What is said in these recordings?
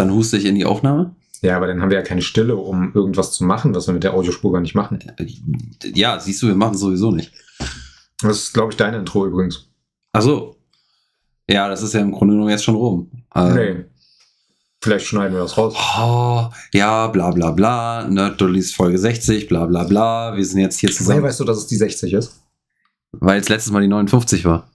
Dann huste ich in die Aufnahme. ja, aber dann haben wir ja keine Stille, um irgendwas zu machen, was wir mit der Audiospur gar nicht machen. Ja, siehst du, wir machen es sowieso nicht. Das ist, glaube ich, deine Intro übrigens. Ach so. Ja, das ist ja im Grunde genommen jetzt schon rum. Äh, Nee. Vielleicht schneiden wir das raus. Oh, ja, bla bla bla. Nerd Dullies Folge 60, bla bla bla. Wir sind jetzt hier Woher zusammen, weißt du, dass es die 60 ist? weil es letztes Mal die 59 war.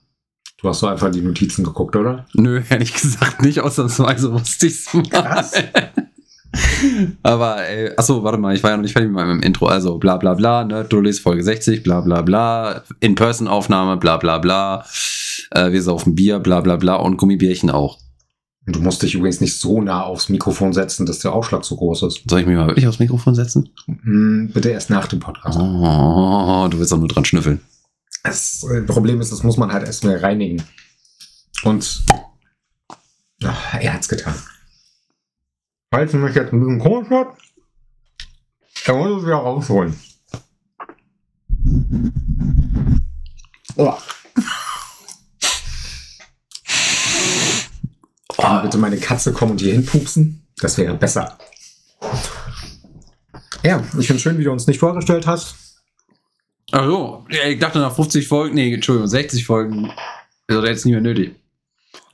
Du hast so einfach die Notizen geguckt, oder? Nö, ehrlich gesagt nicht, ausnahmsweise wusste ich's mal. Krass. Aber, ey, achso, warte mal, ich war ja noch nicht fertig mit meinem Intro. Also, bla bla bla, Nerd Dullies Folge 60, bla bla bla. In-Person-Aufnahme, bla bla bla. Äh, wir saufen Bier, bla bla bla. Und Gummibärchen auch. Du musst dich übrigens nicht so nah aufs Mikrofon setzen, dass der Aufschlag so groß ist. Soll ich mich mal wirklich aufs Mikrofon setzen? Hm, bitte erst nach dem Podcast. Oh, du willst doch nur dran schnüffeln. Das äh, Problem ist, das muss man halt erstmal reinigen. Und ach, er hat's getan. Falls du mich jetzt ein bisschen komisch wird, dann muss ich es wieder rausholen. Oh. Kann bitte meine Katze kommen und hier hinpupsen? Das wäre besser. Ja, ich finde schön, wie du uns nicht vorgestellt hast. Ach so, ja, ich dachte nach 50 Folgen, nee, Entschuldigung, 60 Folgen ist das jetzt nicht mehr nötig.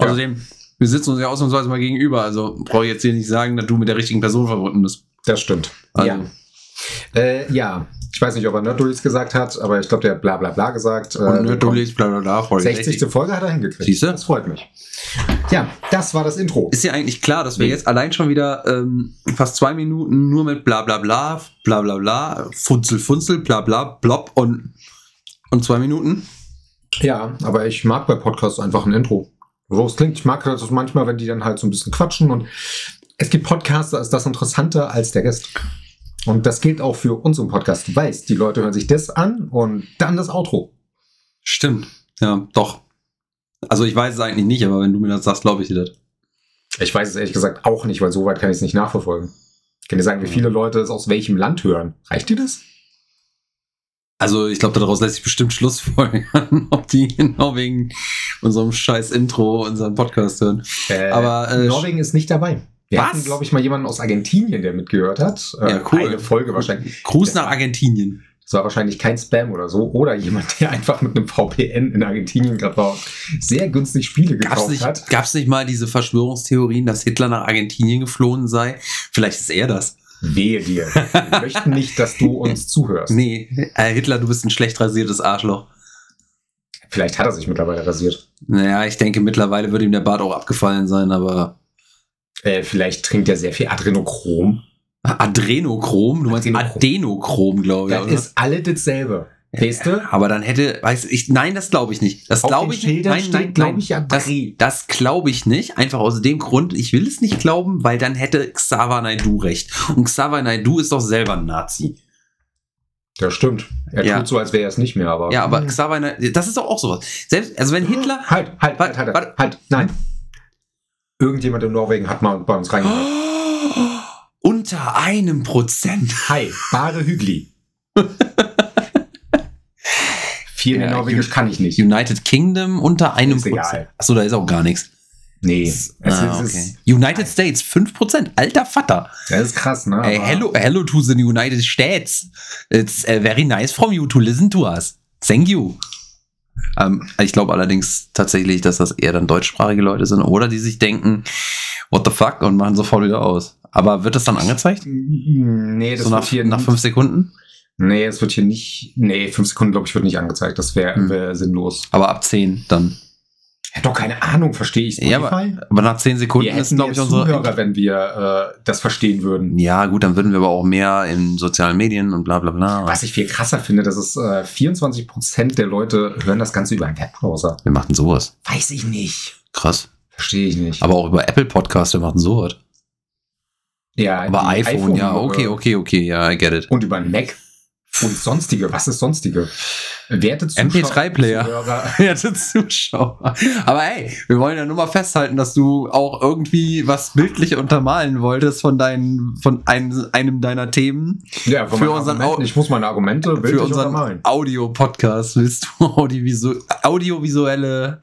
Ja. Außerdem, wir sitzen uns ja ausnahmsweise mal gegenüber, also brauche ich jetzt hier nicht sagen, dass du mit der richtigen Person verbunden bist. Das stimmt. Also- ja. Äh, ja, ich weiß nicht, ob er Nerdulis gesagt hat, aber ich glaube, der hat bla bla bla gesagt. Und äh, Nerdullis, bla bla bla, Folge 60. Folge hat er hingekriegt. Siehste? Das freut mich. Ja, das war das Intro. Ist ja eigentlich klar, dass wir Nee. jetzt allein schon wieder ähm, fast zwei Minuten nur mit bla bla bla, bla bla bla, Funzel, Funzel, bla bla, blob und, und zwei Minuten. Ja, aber ich mag bei Podcasts einfach ein Intro. So es klingt, ich mag das manchmal, wenn die dann halt so ein bisschen quatschen und es gibt Podcasts, da ist das interessanter als der Gast. Und das gilt auch für unseren Podcast. Du weißt, die Leute hören sich das an und dann das Outro. Stimmt, ja, doch. Also ich weiß es eigentlich nicht, aber wenn du mir das sagst, glaube ich dir das. Ich weiß es ehrlich gesagt auch nicht, weil so weit kann ich es nicht nachverfolgen. Ich kann dir sagen, wie viele Leute es aus welchem Land hören. Reicht dir das? Also ich glaube, daraus lässt sich bestimmt Schlussfolgern, ob die genau wegen unserem scheiß Intro unseren Podcast hören. Äh, Aber, äh, Norwegen ist nicht dabei. Wir Was? hatten, glaube ich, mal jemanden aus Argentinien, der mitgehört hat. Äh, Ja, cool. Eine Folge wahrscheinlich. Gruß nach Argentinien. Das war wahrscheinlich kein Spam oder so. Oder jemand, der einfach mit einem VPN in Argentinien gerade war sehr günstig Spiele Gab's gekauft nicht, hat. gab's nicht mal diese Verschwörungstheorien, dass Hitler nach Argentinien geflohen sei? Vielleicht ist er das. Wehe dir. Wir möchten nicht, dass du uns zuhörst. Nee, äh, Hitler, du bist ein schlecht rasiertes Arschloch. Vielleicht hat er sich mittlerweile rasiert. Naja, ich denke, mittlerweile wird ihm der Bart auch abgefallen sein, aber Äh, vielleicht trinkt er sehr viel Adrenochrom. Adrenochrom, du meinst Adrenochrom. Adenochrom, glaube ich. Das oder? ist alle dasselbe. Weißt du? Aber dann hätte, weiß ich, nein, das glaube ich nicht. Das glaube ich nicht. Nein, nein, glaub nein. ich, ja das, das glaube ich nicht. Einfach aus dem Grund, ich will es nicht glauben, weil dann hätte Xaver Naidu recht. Und Xaver Naidu ist doch selber ein Nazi. Ja, stimmt. Er Ja. tut so, als wäre er es nicht mehr, aber. Ja, aber Xaver Naidu, das ist doch auch sowas. Selbst, also wenn Hitler, Halt, halt, halt, halt, Warte. halt, halt. Nein. Irgendjemand in Norwegen hat mal bei uns reingehört. unter einem Prozent. Hi, Bare Hügli. Viel mehr Ja, Norwegisch kann ich nicht. United Kingdom unter einem Ist egal. Prozent. Achso, da ist auch gar nichts. Nee. Es Ah, ist, okay. United States, 5%. Alter Vater. das ist krass, ne? Hey, hello, hello to the United States. It's uh, very nice from you to listen to us. Thank you. Ähm, ich glaube allerdings tatsächlich, dass das eher dann deutschsprachige Leute sind oder die sich denken, what the fuck und machen sofort wieder aus. Aber wird das dann angezeigt? Nee, das so wird nach, hier nach fünf Sekunden? Nee, es wird hier nicht. Nee, fünf Sekunden, glaube ich, wird nicht angezeigt. Das wäre wär sinnlos. Aber ab zehn dann. Ich doch keine Ahnung, verstehe ich Ja, aber, aber nach zehn Sekunden wir ist, glaube ich, unsere. Zuhörer, wenn wir äh, das verstehen würden. Ja, gut, dann würden wir aber auch mehr in sozialen Medien und bla bla bla. Was ich viel krasser finde, dass es äh, 24% der Leute hören das Ganze über einen Webbrowser. Wir machen sowas. Weiß ich nicht. Krass. Verstehe ich nicht. Aber auch über Apple Podcast, wir machen sowas. ja, Aber die iPhone, ja, okay, äh, okay, okay, ja, I get it. Und über Mac. Und sonstige. Was ist sonstige? Werte Zuschauer- MP3-Player. Zuhörer. Ja, Zuschauer. Aber hey, wir wollen ja nur mal festhalten, dass du auch irgendwie was bildlich untermalen wolltest von deinen, von einem, einem deiner Themen. Ja, von Für unseren Argumenten. Ich muss meine Argumente Für bildlich unseren untermalen. Audio-Podcast willst du audiovisu audiovisuelle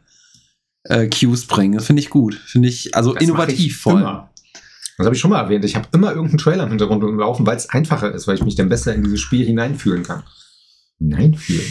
äh, Cues bringen. Das finde ich gut. Finde ich, also Das innovativ vor allem. Das habe ich schon mal erwähnt. Ich habe immer irgendeinen Trailer im Hintergrund laufen, weil es einfacher ist, weil ich mich dann besser in dieses Spiel hineinfühlen kann. Hineinfühlen?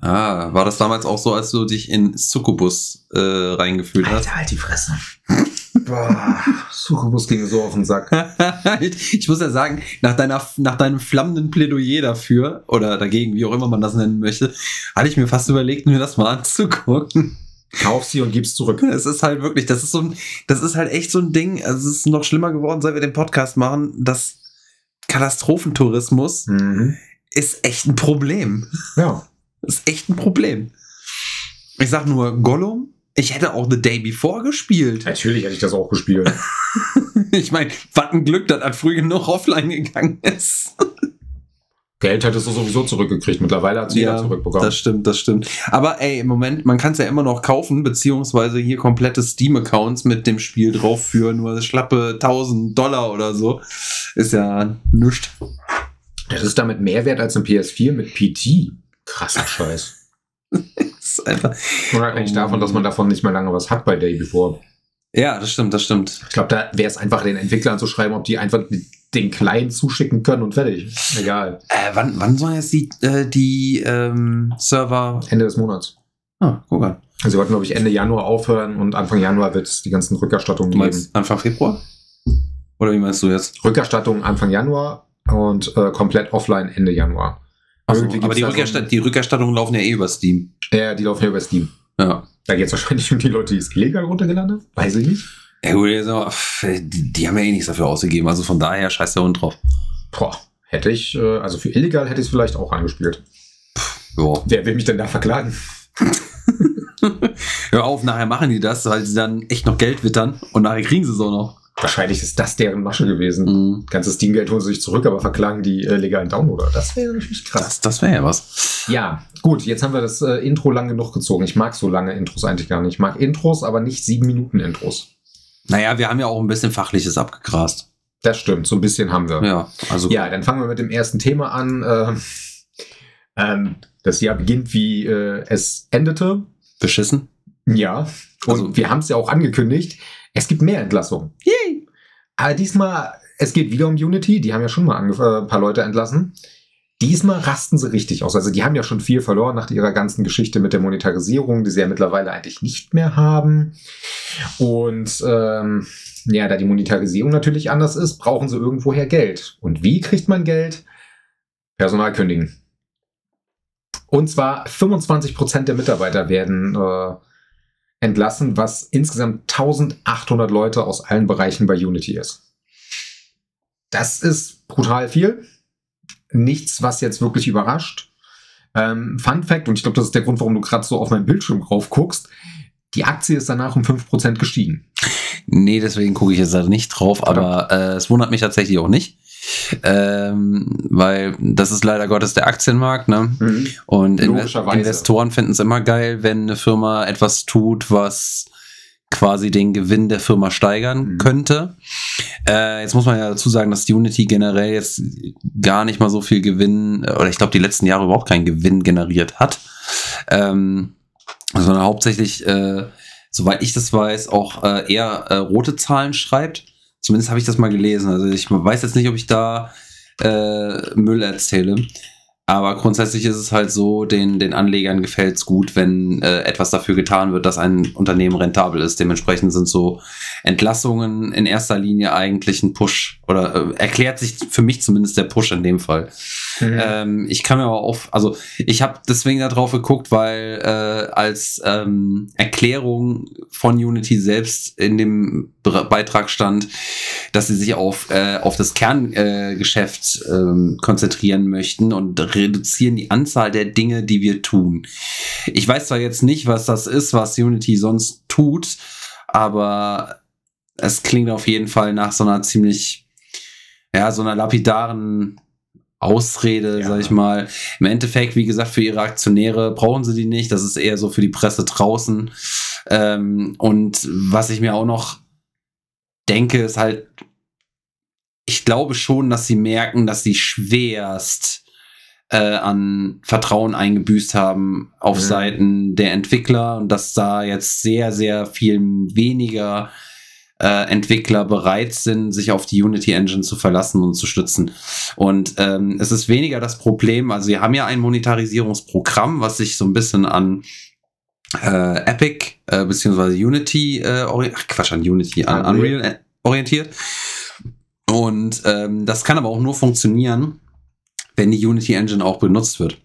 Ah, war das damals auch so, als du dich in Succubus äh, reingefühlt hast? Alter, halt die Fresse. Boah, Succubus ging so auf den Sack. ich muss ja sagen, nach, deiner, nach deinem flammenden Plädoyer dafür oder dagegen, wie auch immer man das nennen möchte, hatte ich mir fast überlegt, mir das mal anzugucken. Kauf sie und gib's zurück. Es ist halt wirklich, das ist so ein, das ist halt echt so ein Ding. Also es ist noch schlimmer geworden, seit wir den Podcast machen. Das Katastrophentourismus Mhm. ist echt ein Problem. Ja. Das ist echt ein Problem. Ich sag nur Gollum. Ich hätte auch The Day Before gespielt. Natürlich hätte ich das auch gespielt. Ich meine, was ein Glück, dass das früh genug offline gegangen ist. Geld hättest du sowieso zurückgekriegt. Mittlerweile hat sie jeder zurückbekommen. das stimmt, das stimmt. Aber ey, im Moment, man kann es ja immer noch kaufen, beziehungsweise hier komplette Steam-Accounts mit dem Spiel drauf für nur schlappe 1000 Dollar oder so. Ist ja nichts. Das ist damit mehr wert als ein PS4 mit PT. Krasser Scheiß. Ist einfach. Unabhängig davon, dass man davon nicht mehr lange was hat bei Day Before. Ja, das stimmt, das stimmt. Ich glaube, da wäre es einfach den Entwicklern zu schreiben, ob die einfach den Kleinen zuschicken können und fertig. Egal. Äh, wann, wann sollen jetzt die, äh, die ähm, Server. Ende des Monats. Ah, guck mal. Also sie wollten, glaube ich, Ende Januar aufhören und Anfang Januar wird es die ganzen Rückerstattungen Du geben. meinst Anfang Februar? Oder wie meinst du jetzt? Rückerstattung Anfang Januar und äh, komplett offline Ende Januar. Irgendwie aber die, Rückerstatt die Rückerstattungen laufen ja eh über Steam. Ja, die laufen ja über Steam. Ja. Da geht es wahrscheinlich um die Leute, die es illegal runtergeladen haben. Weiß ich nicht. Ja gut, pff, die, die haben ja eh nichts dafür ausgegeben, also von daher scheiß der Hund drauf. Boah, hätte ich, äh, also für illegal hätte ich es vielleicht auch angespielt. Ja. Wer will mich denn da verklagen? Hör auf, nachher machen die das, weil sie dann echt noch Geld wittern und nachher kriegen sie es auch noch. Wahrscheinlich ist das deren Masche gewesen. Mhm. Ganzes Steam-Geld holen sie sich zurück, aber verklagen die äh, legalen Downloader. Das wäre natürlich krass. Das, das wäre ja was. Ja, gut, jetzt haben wir das äh, Intro lang genug gezogen. Ich mag so lange Intros eigentlich gar nicht. Ich mag Intros, aber nicht sieben Minuten Intros. Naja, wir haben ja auch ein bisschen Fachliches abgegrast. Das stimmt, so ein bisschen haben wir. Ja, also Ja, dann fangen wir mit dem ersten Thema an. Ähm, ähm, das Jahr beginnt, wie äh, es endete. beschissen. Ja, und Also- wir haben es ja auch angekündigt. Es gibt mehr Entlassungen. Yay! Aber diesmal, es geht wieder um Unity. Die haben ja schon mal äh, ein paar Leute entlassen. Diesmal rasten sie richtig aus. Also die haben ja schon viel verloren nach ihrer ganzen Geschichte mit der Monetarisierung, die sie ja mittlerweile eigentlich nicht mehr haben. Und ähm, ja, da die Monetarisierung natürlich anders ist, brauchen sie irgendwoher Geld. Und wie kriegt man Geld? Personal kündigen. Und zwar 25% der Mitarbeiter werden äh, entlassen, was insgesamt 1800 Leute aus allen Bereichen bei Unity ist. Das ist brutal viel. Nichts, was jetzt wirklich überrascht. Ähm, Fun Fact, und ich glaube, das ist der Grund, warum du gerade so auf meinen Bildschirm drauf guckst. Die Aktie ist danach um 5% gestiegen. Nee, deswegen gucke ich jetzt da nicht drauf, aber äh, es wundert mich tatsächlich auch nicht. Ähm, weil das ist leider Gottes der Aktienmarkt, ne? Und Inve Logischerweise. Investoren finden es immer geil, wenn eine Firma etwas tut, was quasi den Gewinn der Firma steigern Mhm. könnte. Äh, jetzt muss man ja dazu sagen, dass Unity generell jetzt gar nicht mal so viel Gewinn, oder ich glaube, die letzten Jahre überhaupt keinen Gewinn generiert hat. Ähm, sondern hauptsächlich, äh, soweit ich das weiß, auch äh, eher äh, rote Zahlen schreibt. Zumindest habe ich das mal gelesen. Also ich weiß jetzt nicht, ob ich da äh, Müll erzähle. Aber grundsätzlich ist es halt so, den, den Anlegern gefällt es gut, wenn äh, etwas dafür getan wird, dass ein Unternehmen rentabel ist. Dementsprechend sind so Entlassungen in erster Linie eigentlich ein Push oder äh, erklärt sich für mich zumindest der Push in dem Fall. Mhm. Ähm, ich kann mir aber auch, also ich habe deswegen da drauf geguckt, weil äh, als ähm, Erklärung von Unity selbst in dem Beitrag stand, dass sie sich auf, äh, auf das Kerngeschäft äh, ähm, konzentrieren möchten und reduzieren die Anzahl der Dinge, die wir tun. Ich weiß zwar jetzt nicht, was das ist, was Unity sonst tut, aber es klingt auf jeden Fall nach so einer ziemlich, ja, so einer lapidaren Ausrede, Ja. sag ich mal. Im Endeffekt, wie gesagt, für ihre Aktionäre brauchen sie die nicht. Das ist eher so für die Presse draußen. Ähm, und was ich mir auch noch denke, ist halt, ich glaube schon, dass sie merken, dass sie schwerst äh, an Vertrauen eingebüßt haben auf Mhm. Seiten der Entwickler und dass da jetzt sehr, sehr viel weniger äh, Entwickler bereit sind, sich auf die Unity Engine zu verlassen und zu stützen. Und ähm, es ist weniger das Problem, also wir haben ja ein Monetarisierungsprogramm, was sich so ein bisschen an äh, Epic äh, beziehungsweise Unity, äh, ach Quatsch, an Unity, an Unreal. Unreal äh, orientiert. Und ähm, das kann aber auch nur funktionieren, wenn die Unity Engine auch benutzt wird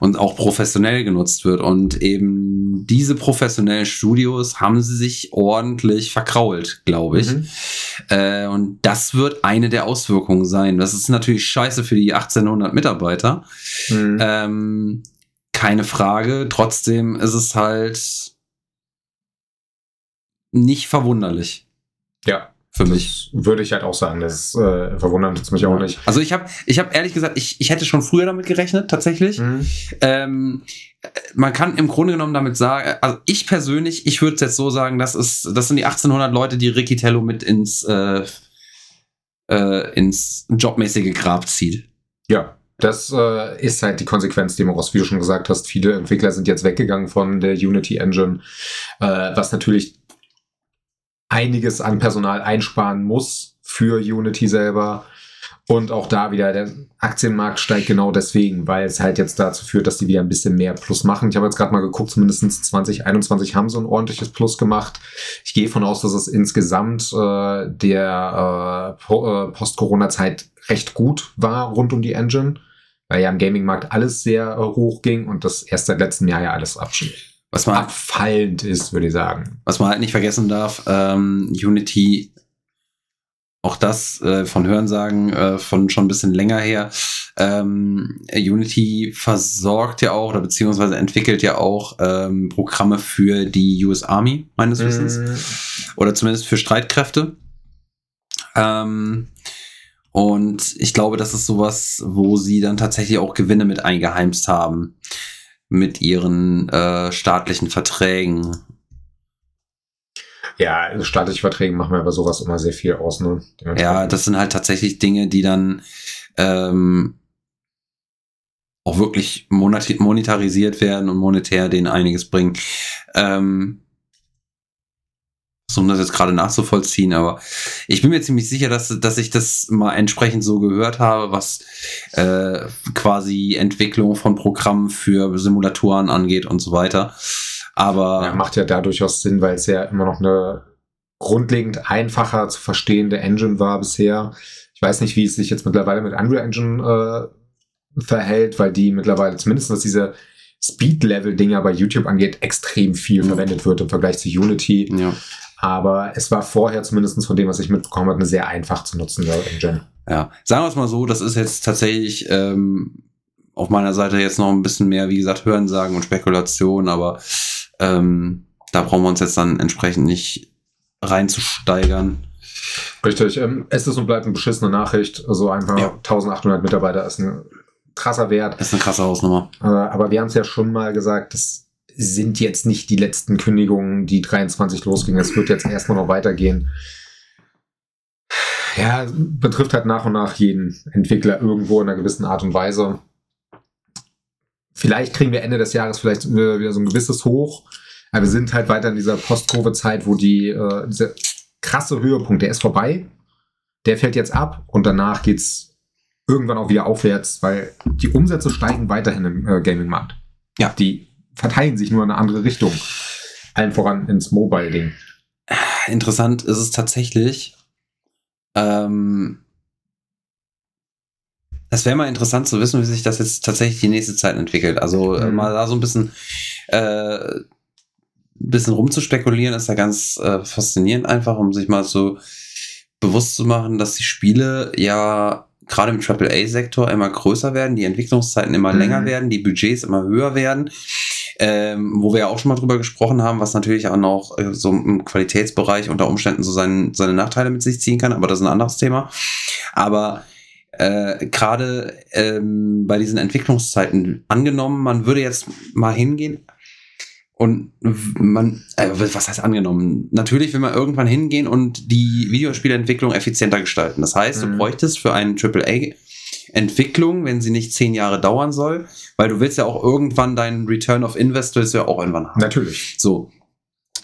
und auch professionell genutzt wird. Und eben diese professionellen Studios haben sie sich ordentlich verkrault, glaube ich. Mhm. Äh, und das wird eine der Auswirkungen sein. Das ist natürlich scheiße für die 1800 Mitarbeiter. Mhm. Ähm, keine Frage. Trotzdem ist es halt nicht verwunderlich ja, für mich. das würde ich halt auch sagen. Das äh, verwundert es mich auch nicht. Also ich habe ich hab ehrlich gesagt, ich, ich hätte schon früher damit gerechnet, tatsächlich. Mhm. Ähm, äh, man kann im Grunde genommen damit sagen, also ich persönlich, ich würde es jetzt so sagen, das ist, das sind die 1800 Leute, die Ricky Tello mit ins, äh, äh, ins jobmäßige Grab zieht. Ja, das äh, ist halt die Konsequenz, die Moros, wie du schon gesagt hast. Viele Entwickler sind jetzt weggegangen von der Unity Engine, äh, was natürlich einiges an Personal einsparen muss für Unity selber. Und auch da wieder, der Aktienmarkt steigt genau deswegen, weil es halt jetzt dazu führt, dass die wieder ein bisschen mehr Plus machen. Ich habe jetzt gerade mal geguckt, zumindest 2021 haben sie ein ordentliches Plus gemacht. Ich gehe von aus, dass es insgesamt äh, der äh, äh, Post-Corona-Zeit recht gut war rund um die Engine, weil ja im Gaming-Markt alles sehr äh, hoch ging und das erst seit letztem Jahr ja alles absch- Was man, abfallend ist, würde ich sagen. was man halt nicht vergessen darf, ähm, Unity, auch das äh, von Hörensagen äh, von schon ein bisschen länger her, ähm, Unity versorgt ja auch oder beziehungsweise entwickelt ja auch ähm, Programme für die US Army, meines Wissens. Mm, oder zumindest für Streitkräfte. Ähm, und ich glaube, das ist sowas, wo sie dann tatsächlich auch Gewinne mit eingeheimst haben mit ihren äh, staatlichen Verträgen. Ja, also staatliche Verträge machen wir aber sowas immer sehr viel aus, ne? Ja, das sind halt tatsächlich Dinge, die dann ähm, auch wirklich monetarisiert werden und monetär denen einiges bringen. Ähm, um das jetzt gerade nachzuvollziehen, aber ich bin mir ziemlich sicher, dass, dass ich das mal entsprechend so gehört habe, was äh, quasi Entwicklung von Programmen für Simulatoren angeht und so weiter. Aber Ja, macht ja da durchaus Sinn, weil es ja immer noch eine grundlegend einfacher zu verstehende Engine war bisher. Ich weiß nicht, wie es sich jetzt mittlerweile mit Unreal Engine äh, verhält, weil die mittlerweile zumindest was diese Speed-Level-Dinger bei YouTube angeht, extrem viel Mhm. verwendet wird im Vergleich zu Unity. ja. Aber es war vorher zumindest von dem, was ich mitbekommen habe, eine sehr einfach zu nutzende Engine. Ja, sagen wir es mal so, das ist jetzt tatsächlich ähm, auf meiner Seite jetzt noch ein bisschen mehr, wie gesagt, Hörensagen und Spekulation, aber ähm, da brauchen wir uns jetzt dann entsprechend nicht reinzusteigern. Richtig, ähm, es ist und bleibt eine beschissene Nachricht. Also einfach Ja. 1800 Mitarbeiter ist ein krasser Wert. Das ist eine krasse Hausnummer. Äh, aber wir haben es ja schon mal gesagt, das sind jetzt nicht die letzten Kündigungen, die 23 losgingen. Es wird jetzt erstmal noch weitergehen. Ja, betrifft halt nach und nach jeden Entwickler irgendwo in einer gewissen Art und Weise. Vielleicht kriegen wir Ende des Jahres vielleicht wieder wieder so ein gewisses Hoch. Aber wir sind halt weiter in dieser Post-Covid-Zeit, wo die, äh, dieser krasse Höhepunkt, der ist vorbei. Der fällt jetzt ab und danach geht's irgendwann auch wieder aufwärts, weil die Umsätze steigen weiterhin im äh, Gaming-Markt. Ja. Die verteilen sich nur in eine andere Richtung. Allen voran ins Mobile-Ding. Interessant ist es tatsächlich. Ähm, es wäre mal interessant zu wissen, wie sich das jetzt tatsächlich die nächste Zeit entwickelt. Also äh, Mhm. mal da so ein bisschen, äh, bisschen rumzuspekulieren, ist ja ganz äh, faszinierend einfach, um sich mal so bewusst zu machen, dass die Spiele ja gerade im AAA-Sektor immer größer werden, die Entwicklungszeiten immer Mhm. länger werden, die Budgets immer höher werden. Ähm, wo wir ja auch schon mal drüber gesprochen haben, was natürlich auch noch äh, so im Qualitätsbereich unter Umständen so sein, seine Nachteile mit sich ziehen kann, aber das ist ein anderes Thema. Aber äh, gerade ähm, bei diesen Entwicklungszeiten angenommen, man würde jetzt mal hingehen und man, äh, was heißt angenommen? Natürlich will man irgendwann hingehen und die Videospielentwicklung effizienter gestalten. Das heißt, du Mhm. bräuchtest für ein AAA Entwicklung, wenn sie nicht zehn Jahre dauern soll, weil du willst ja auch irgendwann deinen Return of Investor ist ja auch irgendwann haben. Natürlich. So.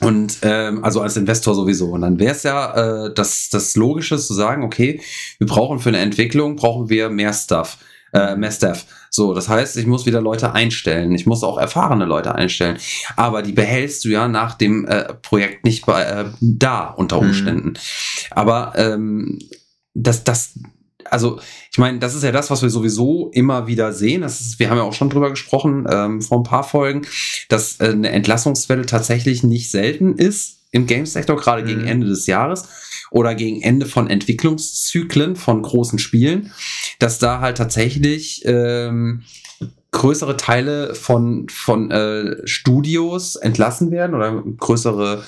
Und ähm, also als Investor sowieso. Und dann wäre es ja äh, das, das Logische zu sagen, okay, wir brauchen für eine Entwicklung, brauchen wir mehr Stuff, äh, mehr Staff. So, das heißt, ich muss wieder Leute einstellen. Ich muss auch erfahrene Leute einstellen. Aber die behältst du ja nach dem äh, Projekt nicht bei, äh, da unter Mhm. Umständen. Aber ähm, das, das, also ich meine, das ist ja das, was wir sowieso immer wieder sehen. Das ist, wir haben ja auch schon drüber gesprochen ähm, vor ein paar Folgen, dass äh, eine Entlassungswelle tatsächlich nicht selten ist im Games-Sektor, gerade Mhm. gegen Ende des Jahres oder gegen Ende von Entwicklungszyklen von großen Spielen, dass da halt tatsächlich ähm, größere Teile von, von äh, Studios entlassen werden oder größere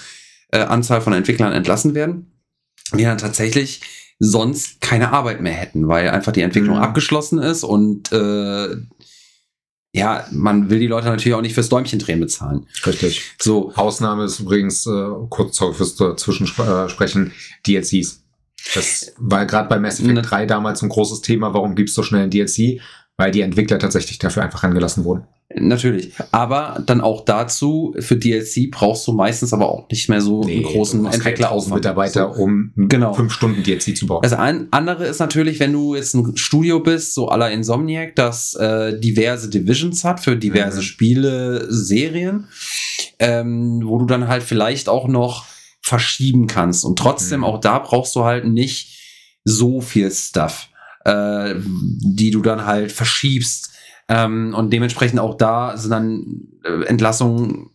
äh, Anzahl von Entwicklern entlassen werden, die dann tatsächlich sonst keine Arbeit mehr hätten, weil einfach die Entwicklung Mhm. abgeschlossen ist und äh, ja, man will die Leute natürlich auch nicht fürs Däumchen drehen bezahlen. Richtig. So, Ausnahme ist übrigens, äh, kurz sorry fürs Zwischensprechen, DLCs. Das war gerade bei Mass Effect Ne. 3 damals ein großes Thema. Warum gibt's so schnell ein DLC? Weil die Entwickler tatsächlich dafür einfach angelassen wurden. natürlich. Aber dann auch dazu, für DLC brauchst du meistens aber auch nicht mehr so einen großen Entwickleraufwand. Mitarbeiter, So. um Genau. fünf Stunden DLC zu bauen. Das ein, andere ist natürlich, wenn du jetzt ein Studio bist, so aller Insomniac, das äh, diverse Divisions hat für diverse Mhm. Spiele, Serien, ähm, wo du dann halt vielleicht auch noch verschieben kannst. Und trotzdem, Mhm. auch da brauchst du halt nicht so viel Stuff, äh, die du dann halt verschiebst. Ähm, und dementsprechend auch da sind dann äh, Entlassungen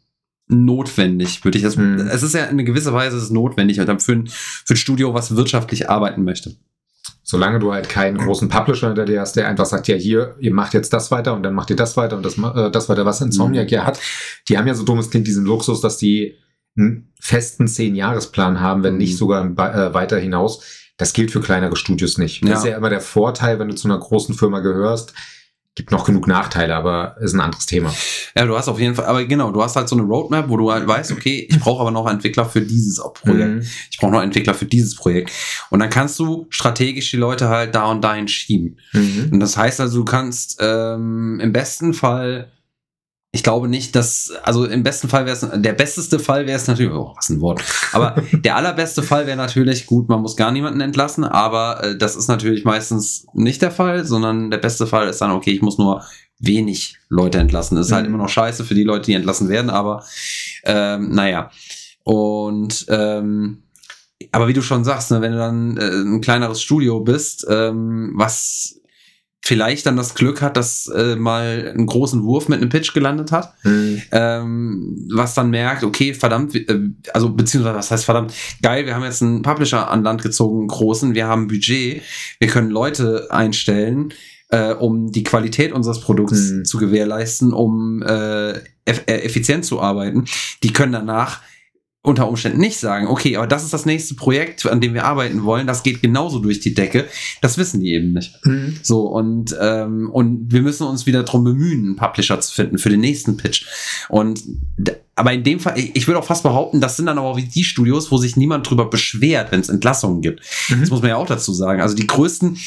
notwendig, würde ich das. Mhm. Es ist ja in gewisser Weise ist notwendig, und dann für ein, für ein Studio, was wirtschaftlich arbeiten möchte. Solange du halt keinen großen Publisher hinter dir hast, der einfach sagt, ja hier, ihr macht jetzt das weiter und dann macht ihr das weiter und das, äh, das weiter, was Insomniac Mhm. ja hat. Die haben ja so dummes klingt diesen Luxus, dass die einen festen Zehn-Jahres-Plan haben, wenn Mhm. nicht sogar äh, weiter hinaus. Das gilt für kleinere Studios nicht. Das Ja. ist ja immer der Vorteil, wenn du zu einer großen Firma gehörst. Gibt noch genug Nachteile, aber ist ein anderes Thema. Ja, du hast auf jeden Fall, aber genau, du hast halt so eine Roadmap, wo du halt weißt, okay, ich brauche aber noch Entwickler für dieses Projekt. Mhm. Ich brauche noch Entwickler für dieses Projekt. Und dann kannst du strategisch die Leute halt da und dahin schieben. Mhm. Und das heißt also, du kannst ähm, im besten Fall, ich glaube nicht, dass, also im besten Fall wäre es, der besteste Fall wäre es natürlich, oh, was ein Wort, aber der allerbeste Fall wäre natürlich, gut, man muss gar niemanden entlassen, aber äh, das ist natürlich meistens nicht der Fall, sondern der beste Fall ist dann, okay, ich muss nur wenig Leute entlassen. Das ist halt Mhm. immer noch scheiße für die Leute, die entlassen werden, aber ähm, naja. Und ähm, aber wie du schon sagst, ne, wenn du dann äh, ein kleineres Studio bist, ähm, was vielleicht dann das Glück hat, dass äh, mal einen großen Wurf mit einem Pitch gelandet hat, Mhm. ähm, was dann merkt, okay, verdammt, äh, also beziehungsweise was heißt verdammt, geil, wir haben jetzt einen Publisher an Land gezogen, einen großen, wir haben Budget, wir können Leute einstellen, äh, um die Qualität unseres Produkts Mhm. zu gewährleisten, um äh, eff äh, effizient zu arbeiten. Die können danach unter Umständen nicht sagen, okay, aber das ist das nächste Projekt, an dem wir arbeiten wollen, das geht genauso durch die Decke. Das wissen die eben nicht. Mhm. So, und, ähm, und wir müssen uns wieder drum bemühen, einen Publisher zu finden für den nächsten Pitch. Und aber in dem Fall, ich, ich würde auch fast behaupten, das sind dann aber auch die Studios, wo sich niemand drüber beschwert, wenn es Entlassungen gibt. Mhm. Das muss man ja auch dazu sagen. Also die größten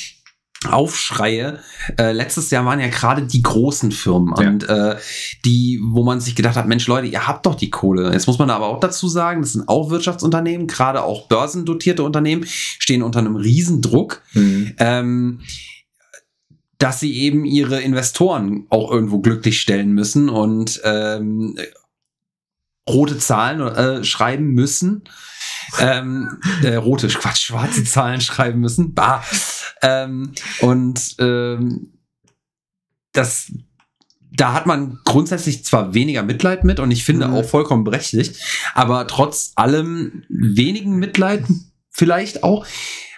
Aufschreie äh, letztes Jahr waren ja gerade die großen Firmen Ja. und äh, die, wo man sich gedacht hat, Mensch Leute, ihr habt doch die Kohle. Jetzt muss man aber auch dazu sagen, das sind auch Wirtschaftsunternehmen, gerade auch börsendotierte Unternehmen, stehen unter einem Riesendruck Mhm. ähm, dass sie eben ihre Investoren auch irgendwo glücklich stellen müssen und ähm, rote Zahlen äh, schreiben müssen. Ähm, äh, rote, Quatsch, schwarze Zahlen schreiben müssen. Bah. Ähm, und ähm, das, da hat man grundsätzlich zwar weniger Mitleid mit und ich finde Mhm. auch vollkommen berechtigt, aber trotz allem wenigen Mitleid vielleicht auch,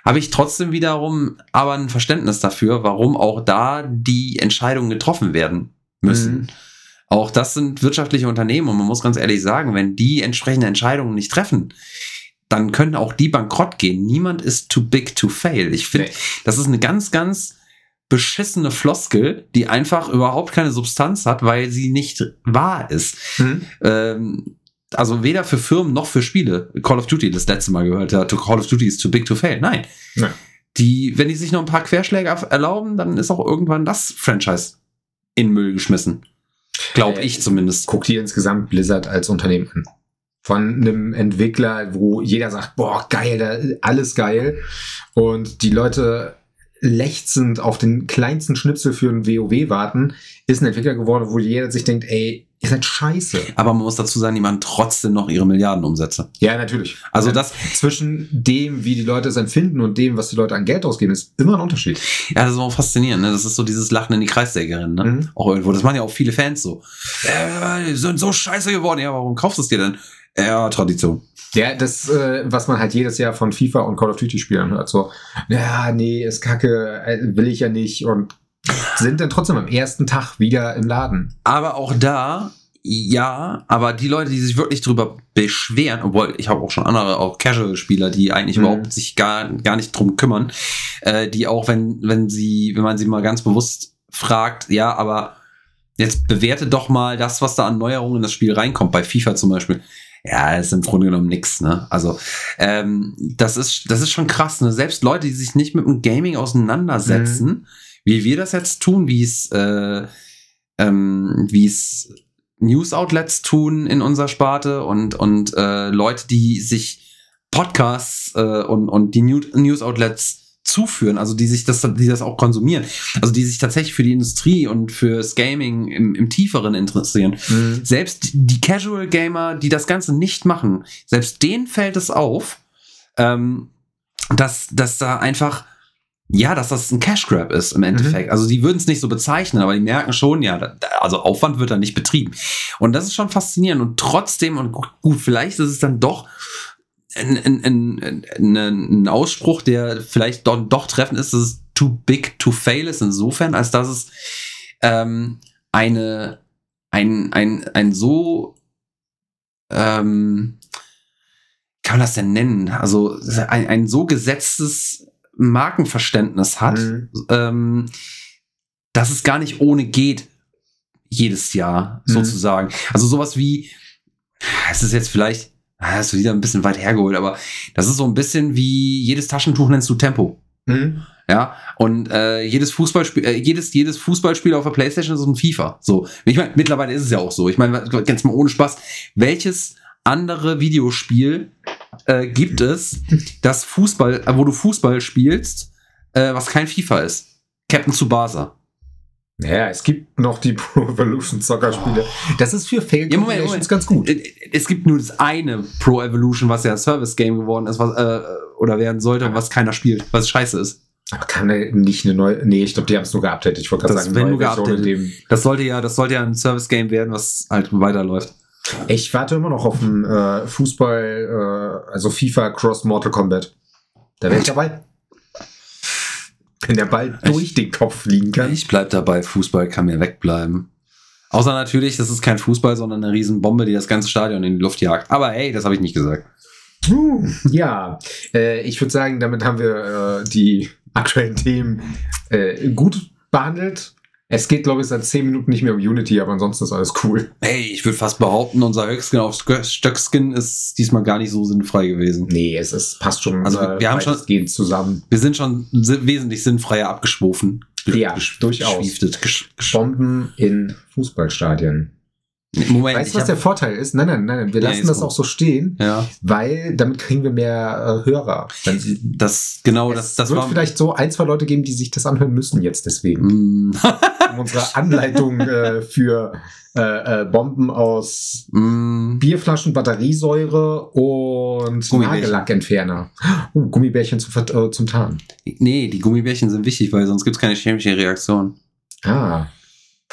habe ich trotzdem wiederum aber ein Verständnis dafür, warum auch da die Entscheidungen getroffen werden müssen. Mhm. Auch das sind wirtschaftliche Unternehmen und man muss ganz ehrlich sagen, wenn die entsprechende Entscheidungen nicht treffen, dann können auch die bankrott gehen. Niemand ist too big to fail. Ich finde, Nee. das ist eine ganz, ganz beschissene Floskel, die einfach überhaupt keine Substanz hat, weil sie nicht wahr ist. Mhm. Ähm, also weder für Firmen noch für Spiele. Call of Duty das letzte Mal gehört, ja, Call of Duty ist too big to fail. Nein. Ja. die, wenn die sich noch ein paar Querschläge erlauben, dann ist auch irgendwann das Franchise in Müll geschmissen. Glaube Äh, ich zumindest. Guck dir insgesamt Blizzard als Unternehmen an. Von einem Entwickler, wo jeder sagt, boah, geil, alles geil. Und die Leute lechzend auf den kleinsten Schnipsel für ein WoW warten, ist ein Entwickler geworden, wo jeder sich denkt, ey, ihr seid scheiße. Aber man muss dazu sagen, die machen trotzdem noch ihre Milliardenumsätze. Ja, natürlich. Also das, zwischen dem, wie die Leute es empfinden und dem, was die Leute an Geld ausgeben, ist immer ein Unterschied. ja, das ist auch faszinierend. Ne? Das ist so dieses Lachen in die Kreissägerin. Ne? Mhm. Auch irgendwo. Das machen ja auch viele Fans so. Äh, die sind so scheiße geworden. Ja, warum kaufst du es dir denn? Ja, Tradition. Ja, das, äh, was man halt jedes Jahr von FIFA und Call of Duty Spielern hört, so, ja, nee, ist kacke, äh, will ich ja nicht und sind dann trotzdem am ersten Tag wieder im Laden. Aber auch da, ja, aber die Leute, die sich wirklich drüber beschweren, obwohl ich habe auch schon andere, auch Casual-Spieler, die eigentlich Mhm. überhaupt sich gar, gar nicht drum kümmern, äh, die auch, wenn, wenn sie, wenn man sie mal ganz bewusst fragt, ja, aber jetzt bewerte doch mal das, was da an Neuerungen in das Spiel reinkommt, bei FIFA zum Beispiel. Ja, ist im Grunde genommen nix, ne? Also, ähm, das ist, das ist schon krass, ne? Selbst Leute, die sich nicht mit dem Gaming auseinandersetzen, wie wir das jetzt tun, wie es, äh, ähm, wie es News-Outlets tun in unserer Sparte und, und äh, Leute, die sich Podcasts äh, und, und die New- News-Outlets zuführen, also die sich das, die das auch konsumieren, also die sich tatsächlich für die Industrie und fürs Gaming im, im Tieferen interessieren. Selbst die Casual Gamer, die das Ganze nicht machen, selbst denen fällt es auf, ähm, dass, dass da einfach, ja, dass das ein Cash Grab ist im Endeffekt. Also die würden es nicht so bezeichnen, aber die merken schon, ja, da, also Aufwand wird da nicht betrieben. Und das ist schon faszinierend. Und trotzdem, und gu- gut, vielleicht ist es dann doch ein, ein, ein, ein, Ausspruch, der vielleicht doch, doch treffend ist, dass es too big to fail ist, insofern, als dass es ähm, eine, ein, ein, ein so, ähm, kann man das denn nennen? Also ein, ein so gesetztes Markenverständnis hat, Mhm. ähm, dass es gar nicht ohne geht, jedes Jahr Mhm. sozusagen. Also sowas wie, es ist jetzt vielleicht, ah, das ist wieder ein bisschen weit hergeholt, aber das ist so ein bisschen wie jedes Taschentuch nennst du Tempo. Mhm. Ja, und äh, jedes Fußballspiel, äh, jedes, jedes Fußballspiel auf der Playstation ist ein FIFA. So, ich meine, mittlerweile ist es ja auch so. Ich meine, ganz mal ohne Spaß, welches andere Videospiel äh, gibt es, das Fußball, äh, wo du Fußball spielst, äh, was kein FIFA ist? Captain Tsubasa. Naja, es gibt noch die Pro Evolution Soccer Spiele. Das ist für Fail Ja, Moment, Moment. ganz gut. Äh, Es gibt nur das eine Pro Evolution, was ja ein Service Game geworden ist, was äh, oder werden sollte, was keiner spielt, was scheiße ist. Aber kann da nicht eine neue. Nee, ich glaube, die haben es nur geupdatet. Ich wollte gerade sagen, wenn nur geupdatet. dem. Das sollte ja, das sollte ja ein Service Game werden, was halt weiterläuft. Ich warte immer noch auf einen äh, Fußball, äh, also FIFA Cross Mortal Kombat. Da wäre ich dabei. Wenn der Ball Ich- durch den Kopf fliegen kann. Ich bleib dabei, Fußball kann mir wegbleiben. Außer natürlich, das ist kein Fußball, sondern eine Riesenbombe, die das ganze Stadion in die Luft jagt. Aber hey, das habe ich nicht gesagt. Ja, äh, ich würde sagen, damit haben wir äh, die aktuellen Themen äh, gut behandelt. Es geht, glaube ich, seit 10 Minuten nicht mehr um Unity, aber ansonsten ist alles cool. Hey, ich würde fast behaupten, unser Höchskin auf Stö- Stöckskin ist diesmal gar nicht so sinnfrei gewesen. Nee, es ist, passt schon. Also, wir haben schon- Gehen zusammen. Wir sind schon wesentlich sinnfreier abgeschwofen. Ja, durchaus. geschwieftet, gesch- gesch- Bomben in Fußballstadien. Moment, weißt du, was der Vorteil ist? Nein, nein, nein, nein. Wir lassen jetzt das komm. auch so stehen, ja, weil damit kriegen wir mehr äh, Hörer. Das genau, es das, das wird war vielleicht so ein, zwei Leute geben, die sich das anhören müssen jetzt deswegen. Mm, Um unsere Anleitung äh, für äh, äh, Bomben aus mm, Bierflaschen, Batteriesäure und Gummibärchen. Nagellackentferner. Uh, Gummibärchen zum, äh, zum Tarnen. nee, die Gummibärchen sind wichtig, weil sonst gibt es keine chemische Reaktion. Ah,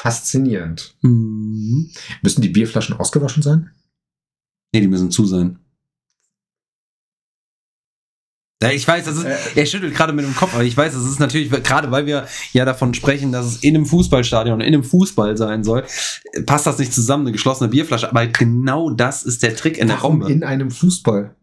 faszinierend. Mm. Müssen die Bierflaschen ausgewaschen sein? Nee, die müssen zu sein. Ja, ich weiß, das ist, Äh. er schüttelt gerade mit dem Kopf, aber ich weiß, das ist natürlich, gerade weil wir ja davon sprechen, dass es in einem Fußballstadion, in einem Fußball sein soll, passt das nicht zusammen, eine geschlossene Bierflasche, aber genau das ist der Trick in der Warum Bombe. in einem Fußball?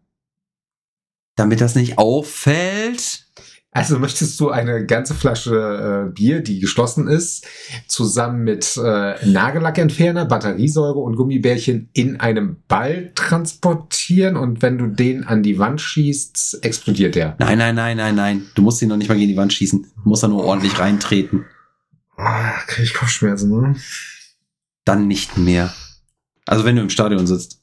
Damit das nicht auffällt. Also möchtest du eine ganze Flasche äh, Bier, die geschlossen ist, zusammen mit äh, Nagellackentferner, Batteriesäure und Gummibärchen in einem Ball transportieren und wenn du den an die Wand schießt, explodiert der? Nein, nein, nein, nein, nein. Du musst ihn noch nicht mal gegen die Wand schießen. Du musst da nur ordentlich reintreten. Ah, krieg ich Kopfschmerzen, ne? Dann nicht mehr. Also wenn du im Stadion sitzt.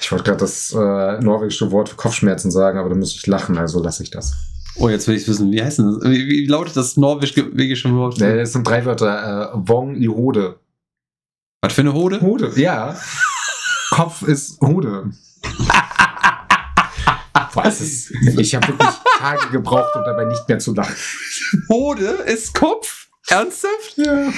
Ich wollte gerade das äh, norwegische Wort für Kopfschmerzen sagen, aber da muss ich lachen, also lasse ich das. Oh, jetzt will ich wissen, wie heißt denn das? Wie, wie lautet das norwegische Wort? Nee, das sind drei Wörter. Äh, Wong i Hode. Was für eine Hode? Hode, ja. Kopf ist Hode. Was ist? Ich habe wirklich Tage gebraucht, um dabei nicht mehr zu lachen. Hode ist Kopf? Ernsthaft? Ja.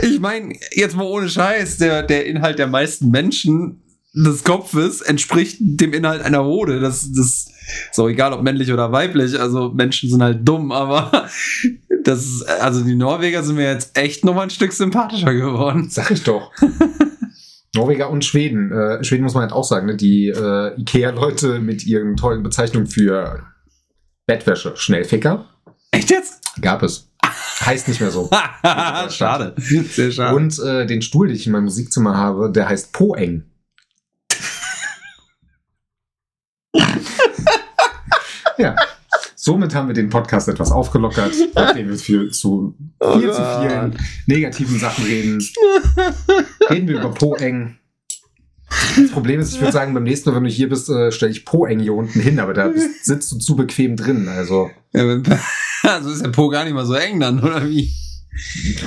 Ich meine, jetzt mal ohne Scheiß, der, der Inhalt der meisten Menschen des Kopfes entspricht dem Inhalt einer Hode. Das, das ist auch egal, ob männlich oder weiblich. Also Menschen sind halt dumm, aber das ist, also die Norweger sind mir jetzt echt noch mal ein Stück sympathischer geworden. Sag ich doch. Norweger und Schweden. Äh, Schweden muss man halt auch sagen, ne? die äh, Ikea-Leute mit ihren tollen Bezeichnungen für Bettwäsche. Schnellficker Echt jetzt? gab es. Heißt nicht mehr so. schade. Sehr schade. Und äh, den Stuhl, den ich in meinem Musikzimmer habe, der heißt Poeng. ja. Somit haben wir den Podcast etwas aufgelockert, nachdem wir viel zu, Oh viel zu vielen negativen Sachen reden. Reden wir über Poeng. Das Problem ist, ich würde sagen, beim nächsten Mal, wenn du hier bist, äh, stelle ich Poeng hier unten hin, aber da bist, sitzt du zu bequem drin. Also, also ist der Po gar nicht mal so eng dann, oder wie?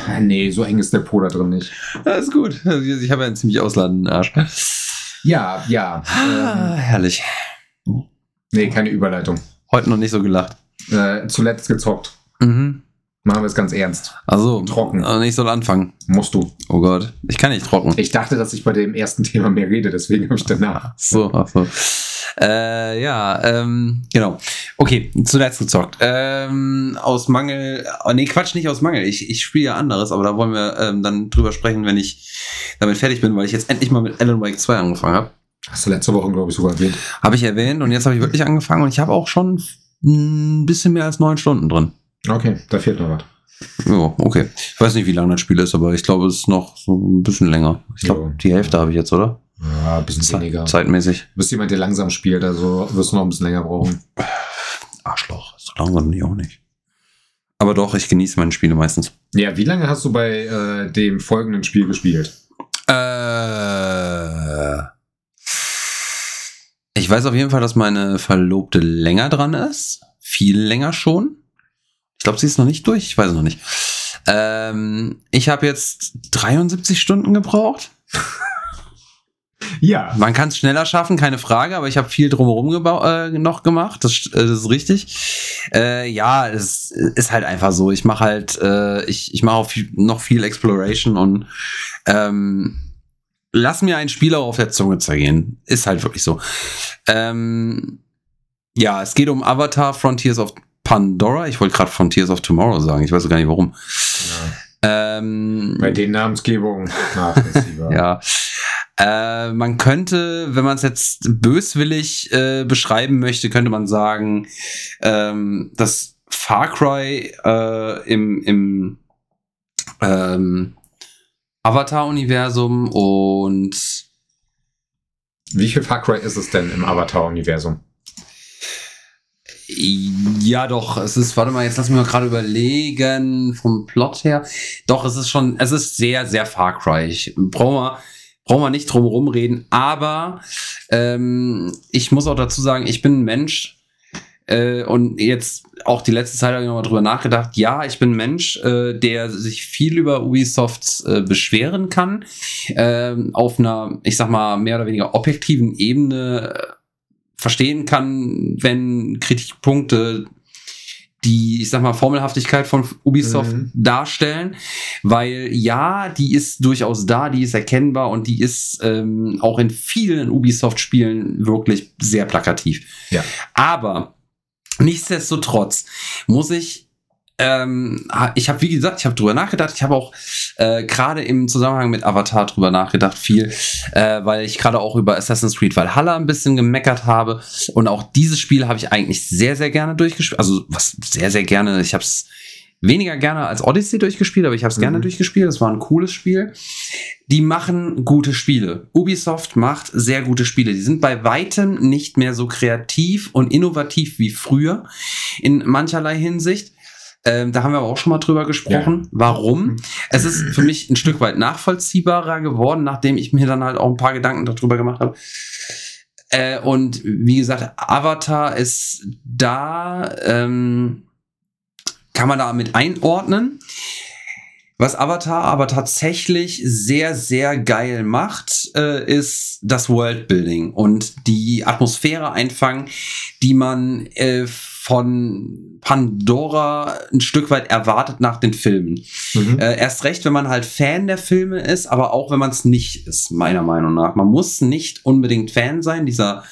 ah, nee, so eng ist der Po da drin nicht. Das ist gut. Also Ich habe ja einen ziemlich ausladenden Arsch. Ja, ja. Ah, Ähm, herrlich. nee, keine Überleitung. Heute noch nicht so gelacht. Äh, zuletzt gezockt. Mhm. Machen wir es ganz ernst. Also, Trocken. Also ich soll anfangen. Musst du. Oh Gott. Ich kann nicht trocken. Ich dachte, dass ich bei dem ersten Thema mehr rede, deswegen habe ich danach. So, ach so. Äh, ja, ähm, genau. Okay, zuletzt gezockt. Ähm, aus Mangel, oh, nee, Quatsch, nicht aus Mangel. Ich, ich spiele ja anderes, aber da wollen wir ähm, dann drüber sprechen, wenn ich damit fertig bin, weil ich jetzt endlich mal mit Alan Wake 2 angefangen habe. Hast du letzte Woche, glaube ich, sogar erwähnt. Habe ich erwähnt und jetzt habe ich wirklich angefangen und ich habe auch schon ein bisschen mehr als neun Stunden drin. Okay, da fehlt noch was. Ja, okay. Ich weiß nicht, wie lange das Spiel ist, aber ich glaube, es ist noch so ein bisschen länger. Ich glaube, Ja. die Hälfte habe ich jetzt, oder? Ja, ein bisschen Ze- weniger. Du Zeitmäßig. bist jemand, der langsam spielt, also wirst du noch ein bisschen länger brauchen. Arschloch. So langsam bin ich auch nicht. Aber doch, ich genieße meine Spiele meistens. Ja, wie lange hast du bei äh, dem folgenden Spiel gespielt? Äh, ich weiß auf jeden Fall, dass meine Verlobte länger dran ist. Viel länger schon. Ich glaube, sie ist noch nicht durch. Ich weiß es noch nicht. Ähm, ich habe jetzt 73 Stunden gebraucht. Ja. Man kann es schneller schaffen, keine Frage, aber ich habe viel drumherum äh, noch gemacht. Das, äh, das ist richtig. Äh, ja, es ist halt einfach so. Ich mache halt, äh, ich, ich mache auch viel, noch viel Exploration und ähm, lass mir ein Spiel auch auf der Zunge zergehen. Ist halt wirklich so. Ähm, ja, es geht um Avatar Frontiers of Pandora. Ich wollte gerade Frontiers of Tomorrow sagen. Ich weiß gar nicht warum. Ähm, Bei den Namensgebungen nachvollziehbar. ja. Äh, man könnte, wenn man es jetzt böswillig äh, beschreiben möchte, könnte man sagen, ähm, dass Far Cry äh, im, im ähm, Avatar-Universum und Wie viel Far Cry ist es denn im Avatar-Universum? Ja, doch, es ist, warte mal, jetzt lass mich mal gerade überlegen, vom Plot her. Doch, es ist schon, es ist sehr, sehr Far Cry. Ich, brauchen wir, brauchen wir nicht drum herum reden, aber ähm, ich muss auch dazu sagen, ich bin ein Mensch äh, und jetzt auch die letzte Zeit habe ich nochmal drüber nachgedacht. Ja, ich bin ein Mensch, äh, der sich viel über Ubisoft äh, beschweren kann, ähm, auf einer, ich sag mal, mehr oder weniger objektiven Ebene äh, verstehen kann, wenn Kritikpunkte die, ich sag mal, Formelhaftigkeit von Ubisoft Mhm. darstellen, weil ja, die ist durchaus da, die ist erkennbar und die ist ähm, auch in vielen Ubisoft-Spielen wirklich sehr plakativ. Ja. Aber nichtsdestotrotz muss ich ähm, ich habe, wie gesagt, ich habe drüber nachgedacht. Ich habe auch äh, gerade im Zusammenhang mit Avatar drüber nachgedacht, viel, äh, weil ich gerade auch über Assassin's Creed Valhalla ein bisschen gemeckert habe. Und auch dieses Spiel habe ich eigentlich sehr, sehr gerne durchgespielt. Also, was sehr, sehr gerne. Ich habe es weniger gerne als Odyssey durchgespielt, aber ich habe es mhm. gerne durchgespielt. Es war ein cooles Spiel. Die machen gute Spiele. Ubisoft macht sehr gute Spiele. Die sind bei weitem nicht mehr so kreativ und innovativ wie früher in mancherlei Hinsicht. Ähm, da haben wir aber auch schon mal drüber gesprochen. Ja. Warum? Mhm. Es ist für mich ein Stück weit nachvollziehbarer geworden, nachdem ich mir dann halt auch ein paar Gedanken darüber gemacht habe. Äh, und wie gesagt, Avatar ist da, ähm, kann man da mit einordnen. Was Avatar aber tatsächlich sehr, sehr geil macht, äh, ist das Worldbuilding und die Atmosphäre einfangen, die man äh, von Pandora ein Stück weit erwartet nach den Filmen. Mhm. Äh, erst recht, wenn man halt Fan der Filme ist, aber auch wenn man es nicht ist, meiner Meinung nach. Man muss nicht unbedingt Fan sein dieser,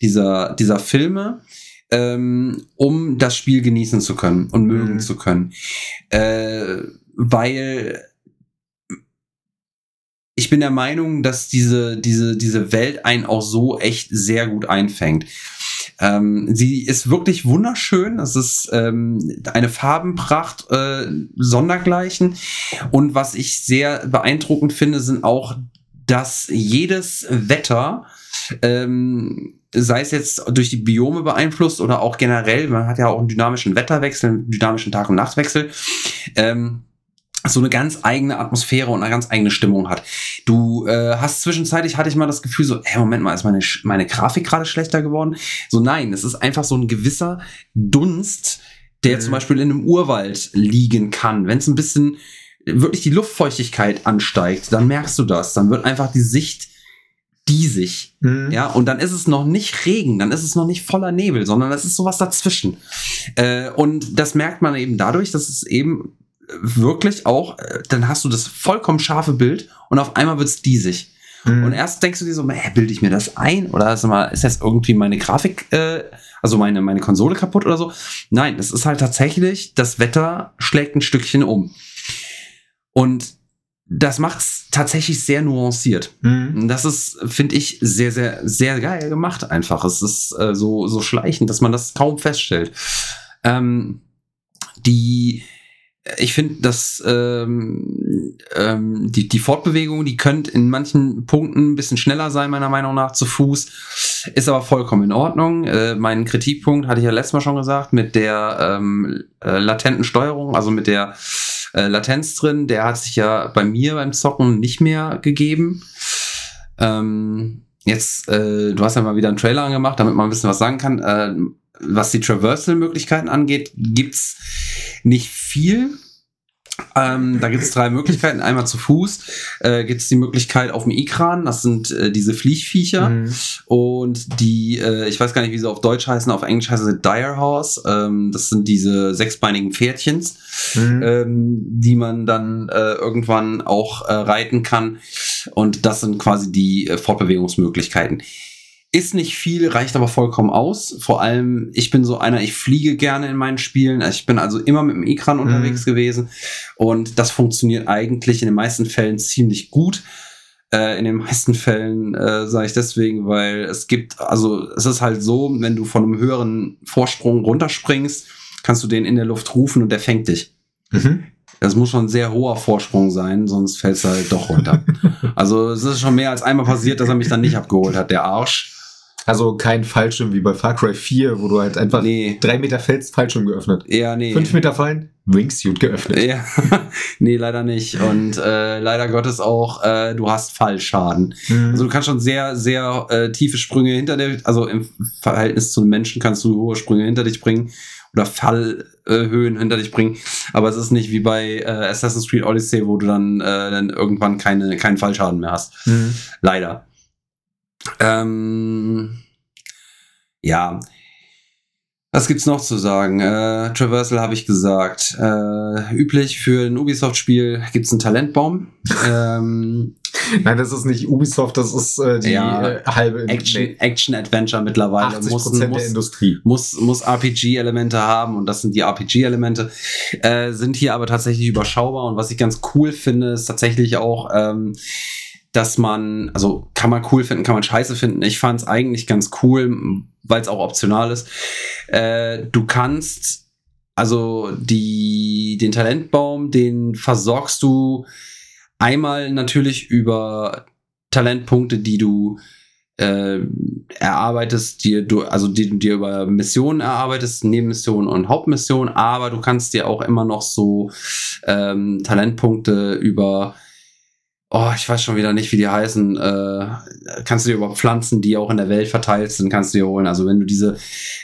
dieser, dieser Filme, ähm, um das Spiel genießen zu können und mögen mhm. zu können. Äh, weil ich bin der Meinung, dass diese, diese, diese Welt einen auch so echt sehr gut einfängt. Ähm, sie ist wirklich wunderschön. Es ist ähm, eine Farbenpracht äh, sondergleichen. Und was ich sehr beeindruckend finde, sind auch, dass jedes Wetter ähm, sei es jetzt durch die Biome beeinflusst oder auch generell, man hat ja auch einen dynamischen Wetterwechsel, einen dynamischen Tag- und Nachtwechsel, ähm, so eine ganz eigene Atmosphäre und eine ganz eigene Stimmung hat. Du äh, hast zwischenzeitlich hatte ich mal das Gefühl so, hey, Moment mal, ist meine meine Grafik gerade schlechter geworden? So nein, es ist einfach so ein gewisser Dunst, der mhm. zum Beispiel in einem Urwald liegen kann. Wenn es ein bisschen wirklich die Luftfeuchtigkeit ansteigt, dann merkst du das. Dann wird einfach die Sicht diesig. Mhm. Ja, und dann ist es noch nicht Regen, dann ist es noch nicht voller Nebel, sondern es ist sowas dazwischen. Äh, und das merkt man eben dadurch, dass es eben wirklich auch, äh, dann hast du das vollkommen scharfe Bild und auf einmal wird es diesig. Mhm. Und erst denkst du dir so, hä, bilde ich mir das ein? Oder ist, mal, ist das irgendwie meine Grafik, äh, also meine, meine Konsole kaputt oder so? Nein, es ist halt tatsächlich, das Wetter schlägt ein Stückchen um. Und das macht's tatsächlich sehr nuanciert. Mhm. Das ist, finde ich, sehr, sehr, sehr geil gemacht einfach. Es ist äh, so, so schleichend, dass man das kaum feststellt. Ähm, die, ich finde, dass ähm, ähm, die, die Fortbewegung, die könnte in manchen Punkten ein bisschen schneller sein, meiner Meinung nach, zu Fuß. Ist aber vollkommen in Ordnung. Äh, mein Kritikpunkt hatte ich ja letztes Mal schon gesagt, mit der ähm, äh, latenten Steuerung, also mit der äh, Latenz drin, der hat sich ja bei mir beim Zocken nicht mehr gegeben. Ähm, jetzt, äh, du hast ja mal wieder einen Trailer angemacht, damit man ein bisschen was sagen kann. Äh, was die Traversal-Möglichkeiten angeht, gibt's nicht viel. Ähm, da gibt es drei Möglichkeiten. Einmal zu Fuß äh, gibt es die Möglichkeit auf dem Ikran, das sind äh, diese Fliechviecher. Mhm. Und die, äh, ich weiß gar nicht, wie sie auf Deutsch heißen, auf Englisch heißen sie Dire Horse. Ähm, das sind diese sechsbeinigen Pferdchens, mhm. ähm, die man dann äh, irgendwann auch äh, reiten kann. Und das sind quasi die äh, Fortbewegungsmöglichkeiten. Ist nicht viel, reicht aber vollkommen aus. Vor allem, ich bin so einer, ich fliege gerne in meinen Spielen. Ich bin also immer mit dem Ekran mhm. unterwegs gewesen. Und das funktioniert eigentlich in den meisten Fällen ziemlich gut. Äh, in den meisten Fällen äh, sage ich deswegen, weil es gibt, also es ist halt so, wenn du von einem höheren Vorsprung runterspringst, kannst du den in der Luft rufen und der fängt dich. Mhm. Das muss schon ein sehr hoher Vorsprung sein, sonst fällst du halt doch runter. also es ist schon mehr als einmal passiert, dass er mich dann nicht abgeholt hat, der Arsch. Also kein Fallschirm wie bei Far Cry 4, wo du halt einfach nee. drei Meter fällst, Fallschirm geöffnet. Ja, nee. Fünf Meter fallen, Wingsuit geöffnet. Ja, nee, leider nicht. Und äh, leider Gottes auch, äh, du hast Fallschaden. Mhm. Also du kannst schon sehr, sehr äh, tiefe Sprünge hinter dir, also im Verhältnis zu Menschen kannst du hohe Sprünge hinter dich bringen oder Fallhöhen hinter dich bringen. Aber es ist nicht wie bei äh, Assassin's Creed Odyssey, wo du dann, äh, dann irgendwann keine, keinen Fallschaden mehr hast. Mhm. Leider. Ähm, ja. Was gibt's noch zu sagen? Äh, Traversal habe ich gesagt. Äh, üblich für ein Ubisoft-Spiel gibt's einen Talentbaum. ähm, Nein, das ist nicht Ubisoft, das ist äh, die Ja, äh, halbe Action, nee, Action Adventure mittlerweile 80 muss, Prozent der muss, Industrie. muss, muss RPG-Elemente haben und das sind die RPG-Elemente, äh, sind hier aber tatsächlich überschaubar und was ich ganz cool finde, ist tatsächlich auch, ähm, dass man, also kann man cool finden, kann man scheiße finden. Ich fand es eigentlich ganz cool, weil es auch optional ist. Äh, du kannst also die, den Talentbaum, den versorgst du einmal natürlich über Talentpunkte, die du äh, erarbeitest, die du, also die du dir über Missionen erarbeitest, Nebenmissionen und Hauptmissionen, aber du kannst dir auch immer noch so ähm, Talentpunkte über Oh, ich weiß schon wieder nicht, wie die heißen. Äh, kannst du dir über Pflanzen, die auch in der Welt verteilt sind, kannst du dir holen. Also wenn du diese,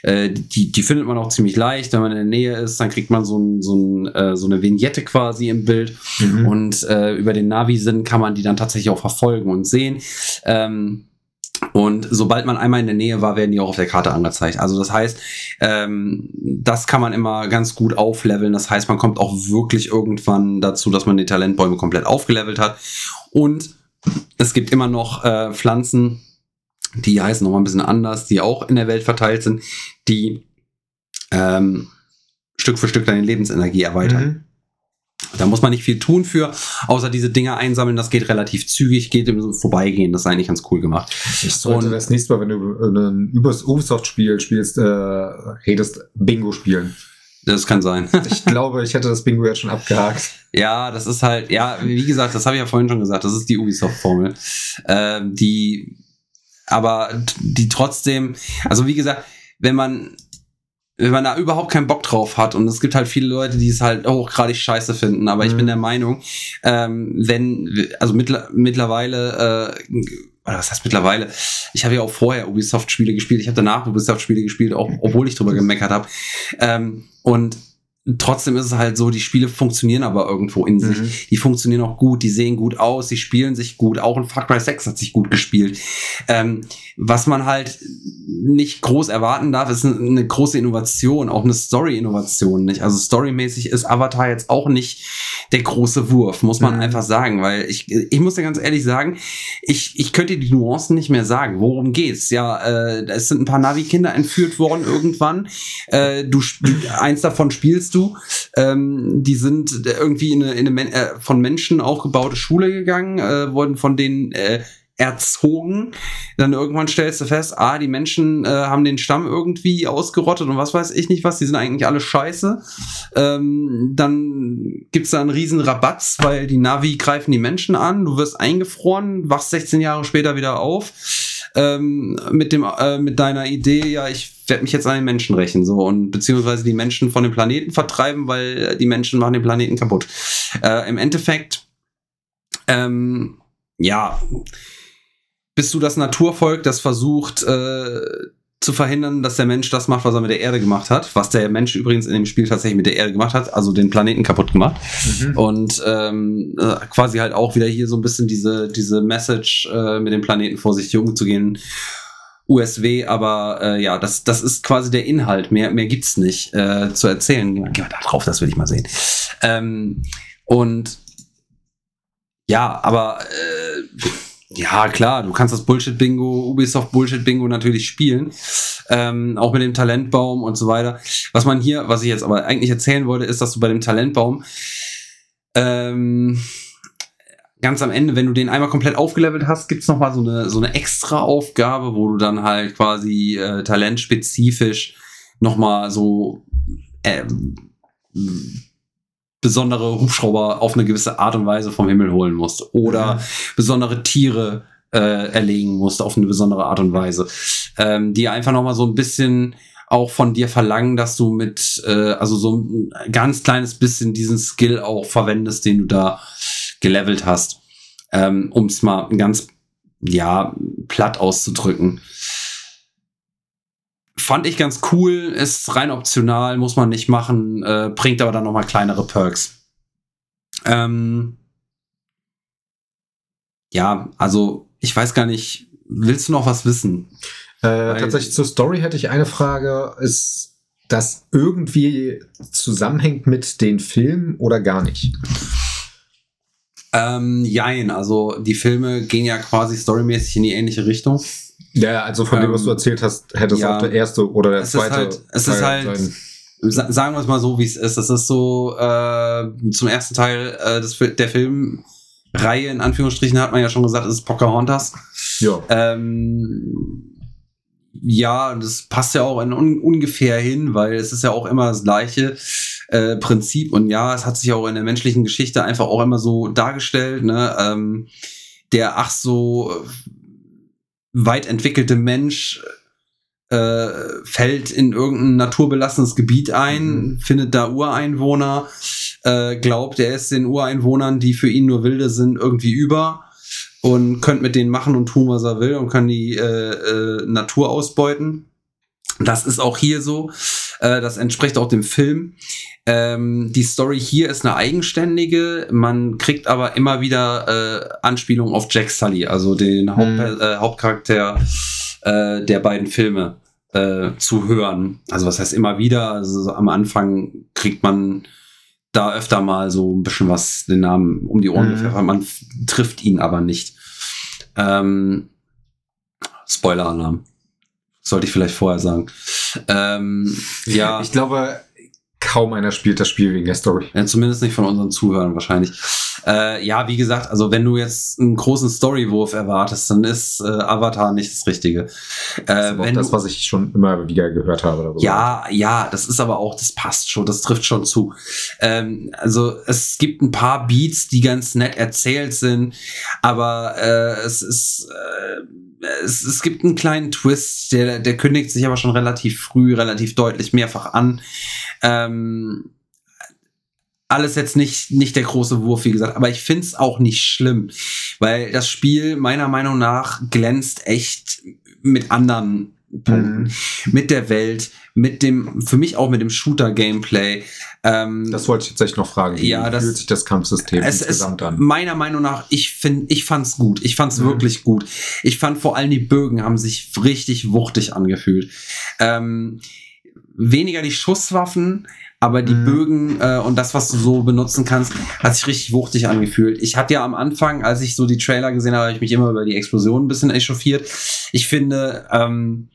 äh, die, die findet man auch ziemlich leicht, wenn man in der Nähe ist, dann kriegt man so, ein, so, ein, äh, so eine Vignette quasi im Bild. Mhm. Und äh, über den Navi-Sinn kann man die dann tatsächlich auch verfolgen und sehen. Ähm, und sobald man einmal in der Nähe war, werden die auch auf der Karte angezeigt. Also das heißt, ähm, das kann man immer ganz gut aufleveln. Das heißt, man kommt auch wirklich irgendwann dazu, dass man die Talentbäume komplett aufgelevelt hat. Und es gibt immer noch äh, Pflanzen, die heißen nochmal ein bisschen anders, die auch in der Welt verteilt sind, die ähm, Stück für Stück deine Lebensenergie erweitern. Mhm. Da muss man nicht viel tun für, außer diese Dinger einsammeln. Das geht relativ zügig, geht im Vorbeigehen. Das ist eigentlich ganz cool gemacht. Ich sollte Und- das nächste Mal, wenn du ein übers Ubisoft-Spiel spielst, äh, redest, Bingo spielen. Das kann sein. Ich glaube, ich hätte das Bingo jetzt schon abgehakt. Ja, das ist halt, ja, wie gesagt, das habe ich ja vorhin schon gesagt, das ist die Ubisoft-Formel. Ähm, die, aber die trotzdem, also wie gesagt, wenn man, wenn man da überhaupt keinen Bock drauf hat und es gibt halt viele Leute, die es halt hochgradig scheiße finden, aber ich Mhm. bin der Meinung, ähm, wenn, also mittler, mittlerweile, äh, oder was heißt mittlerweile? Ich habe ja auch vorher Ubisoft-Spiele gespielt, ich habe danach Ubisoft-Spiele gespielt, auch, obwohl ich drüber gemeckert habe. Ähm, und trotzdem ist es halt so, die Spiele funktionieren aber irgendwo in sich. Mhm. Die funktionieren auch gut, die sehen gut aus, die spielen sich gut. Auch ein Far Cry 6 hat sich gut gespielt. Ähm, was man halt nicht groß erwarten darf, ist eine, große Innovation, auch eine Story-Innovation. Nicht? Also storymäßig ist Avatar jetzt auch nicht der große Wurf, muss man Mhm. einfach sagen. Weil ich, ich muss ja ganz ehrlich sagen, ich, ich könnte die Nuancen nicht mehr sagen. Worum geht's? Ja, äh, es sind ein paar Navi-Kinder entführt worden irgendwann. Äh, du eins davon spielst du. Ähm, die sind irgendwie in eine, in eine äh, von Menschen aufgebaute Schule gegangen, äh, wurden von denen äh, erzogen. Dann irgendwann stellst du fest, ah, die Menschen äh, haben den Stamm irgendwie ausgerottet und was weiß ich nicht was, die sind eigentlich alle scheiße. Ähm, dann gibt's da einen riesen Rabatz, weil die Navi greifen die Menschen an, du wirst eingefroren, wachst 16 Jahre später wieder auf ähm, mit dem äh, mit deiner Idee, ja, ich werde mich jetzt an den Menschen rächen, so und beziehungsweise die Menschen von dem Planeten vertreiben, weil die Menschen machen den Planeten kaputt. Äh, Im Endeffekt, ähm, ja, bist du das Naturvolk, das versucht äh, zu verhindern, dass der Mensch das macht, was er mit der Erde gemacht hat, was der Mensch übrigens in dem Spiel tatsächlich mit der Erde gemacht hat, also den Planeten kaputt gemacht. Mhm. Und ähm, äh, quasi halt auch wieder hier so ein bisschen diese, diese Message äh, mit dem Planeten vorsichtig umzugehen. USW, aber äh, ja, das, das ist quasi der Inhalt. Mehr, mehr gibt's nicht äh, zu erzählen. Gehen wir da drauf, das will ich mal sehen. Ähm, und ja, aber äh, ja, klar, du kannst das Bullshit-Bingo, Ubisoft Bullshit-Bingo natürlich spielen. Ähm, auch mit dem Talentbaum und so weiter. Was man hier, was ich jetzt aber eigentlich erzählen wollte, ist, dass du bei dem Talentbaum ähm, ganz am Ende, wenn du den einmal komplett aufgelevelt hast, gibt's noch mal so eine, so eine extra Aufgabe, wo du dann halt quasi äh, talentspezifisch noch mal so ähm, besondere Hubschrauber auf eine gewisse Art und Weise vom Himmel holen musst oder Mhm. besondere Tiere äh, erlegen musst auf eine besondere Art und Weise, ähm, die einfach noch mal so ein bisschen auch von dir verlangen, dass du mit, äh, also so ein ganz kleines bisschen diesen Skill auch verwendest, den du da gelevelt hast, ähm, um es mal ganz, ja, platt auszudrücken. Fand ich ganz cool, ist rein optional, muss man nicht machen, äh, bringt aber dann noch mal kleinere Perks. Ähm, ja, also ich weiß gar nicht, willst du noch was wissen? Äh, tatsächlich zur Story hätte ich eine Frage. Ist das irgendwie zusammenhängt mit den Filmen oder gar nicht? Ähm, jein, also die Filme gehen ja quasi storymäßig in die ähnliche Richtung. Ja, also von dem, was du Ähm, erzählt hast, hätte es ja. auch der erste oder der Es ist zweite. halt- es ist Teil halt- sein. Sa sagen wir es mal so, wie es ist. Das ist so äh, zum ersten Teil äh, des, der Filmreihe, in Anführungsstrichen, hat man ja schon gesagt, es ist Pocahontas. Ja. Ähm, ja, das passt ja auch in un ungefähr hin, weil es ist ja auch immer das gleiche äh, Prinzip und ja, es hat sich auch in der menschlichen Geschichte einfach auch immer so dargestellt, ne? Ähm, der ach so weit entwickelte Mensch äh, fällt in irgendein naturbelassenes Gebiet ein, Mhm. findet da Ureinwohner, äh, glaubt, er ist den Ureinwohnern, die für ihn nur Wilde sind, irgendwie über und könnte mit denen machen und tun, was er will und kann die äh, äh, Natur ausbeuten. Das ist auch hier so. Äh, das entspricht auch dem Film. Ähm, die Story hier ist eine eigenständige. Man kriegt aber immer wieder äh, Anspielungen auf Jack Sully, also den Haupt Mhm. äh, Hauptcharakter äh, der beiden Filme äh, zu hören. Also was heißt immer wieder? Also so am Anfang kriegt man da öfter mal so ein bisschen was den Namen um die Ohren Mhm. gepfeffert. Man trifft ihn aber nicht. Ähm, Spoiler-Alarm. Sollte ich vielleicht vorher sagen. Ähm, ja, Ich glaube, kaum einer spielt das Spiel wegen der Story. ja, zumindest nicht von unseren Zuhörern wahrscheinlich. Äh, ja, wie gesagt, also wenn du jetzt einen großen Storywurf erwartest, dann ist äh, Avatar nicht das Richtige. Das ist Äh, wenn das, was ich schon immer wieder gehört habe. darüber. ja, ja, das ist aber auch, das passt schon, das trifft schon zu. Ähm, also es gibt ein paar Beats, die ganz nett erzählt sind, aber äh, es ist, äh, es, es gibt einen kleinen Twist, der, der kündigt sich aber schon relativ früh, relativ deutlich mehrfach an. Ähm, alles jetzt nicht, nicht der große Wurf, wie gesagt, aber ich find's auch nicht schlimm, weil das Spiel meiner Meinung nach glänzt echt mit anderen Punkten Mhm. mit der Welt, mit dem, für mich auch mit dem Shooter-Gameplay. Ähm, Das wollte ich tatsächlich noch fragen. Wie Ja, das- fühlt sich das Kampfsystem es ist insgesamt an? meiner Meinung nach, ich finde, ich fand's gut. Ich fand's Mhm. wirklich gut. Ich fand vor allem die Bögen haben sich richtig wuchtig angefühlt. Ähm, weniger die Schusswaffen, aber die Mhm. Bögen äh, und das, was du so benutzen kannst, hat sich richtig wuchtig angefühlt. Ich hatte ja am Anfang, als ich so die Trailer gesehen habe, habe ich mich immer über die Explosion ein bisschen echauffiert. Ich finde, ähm,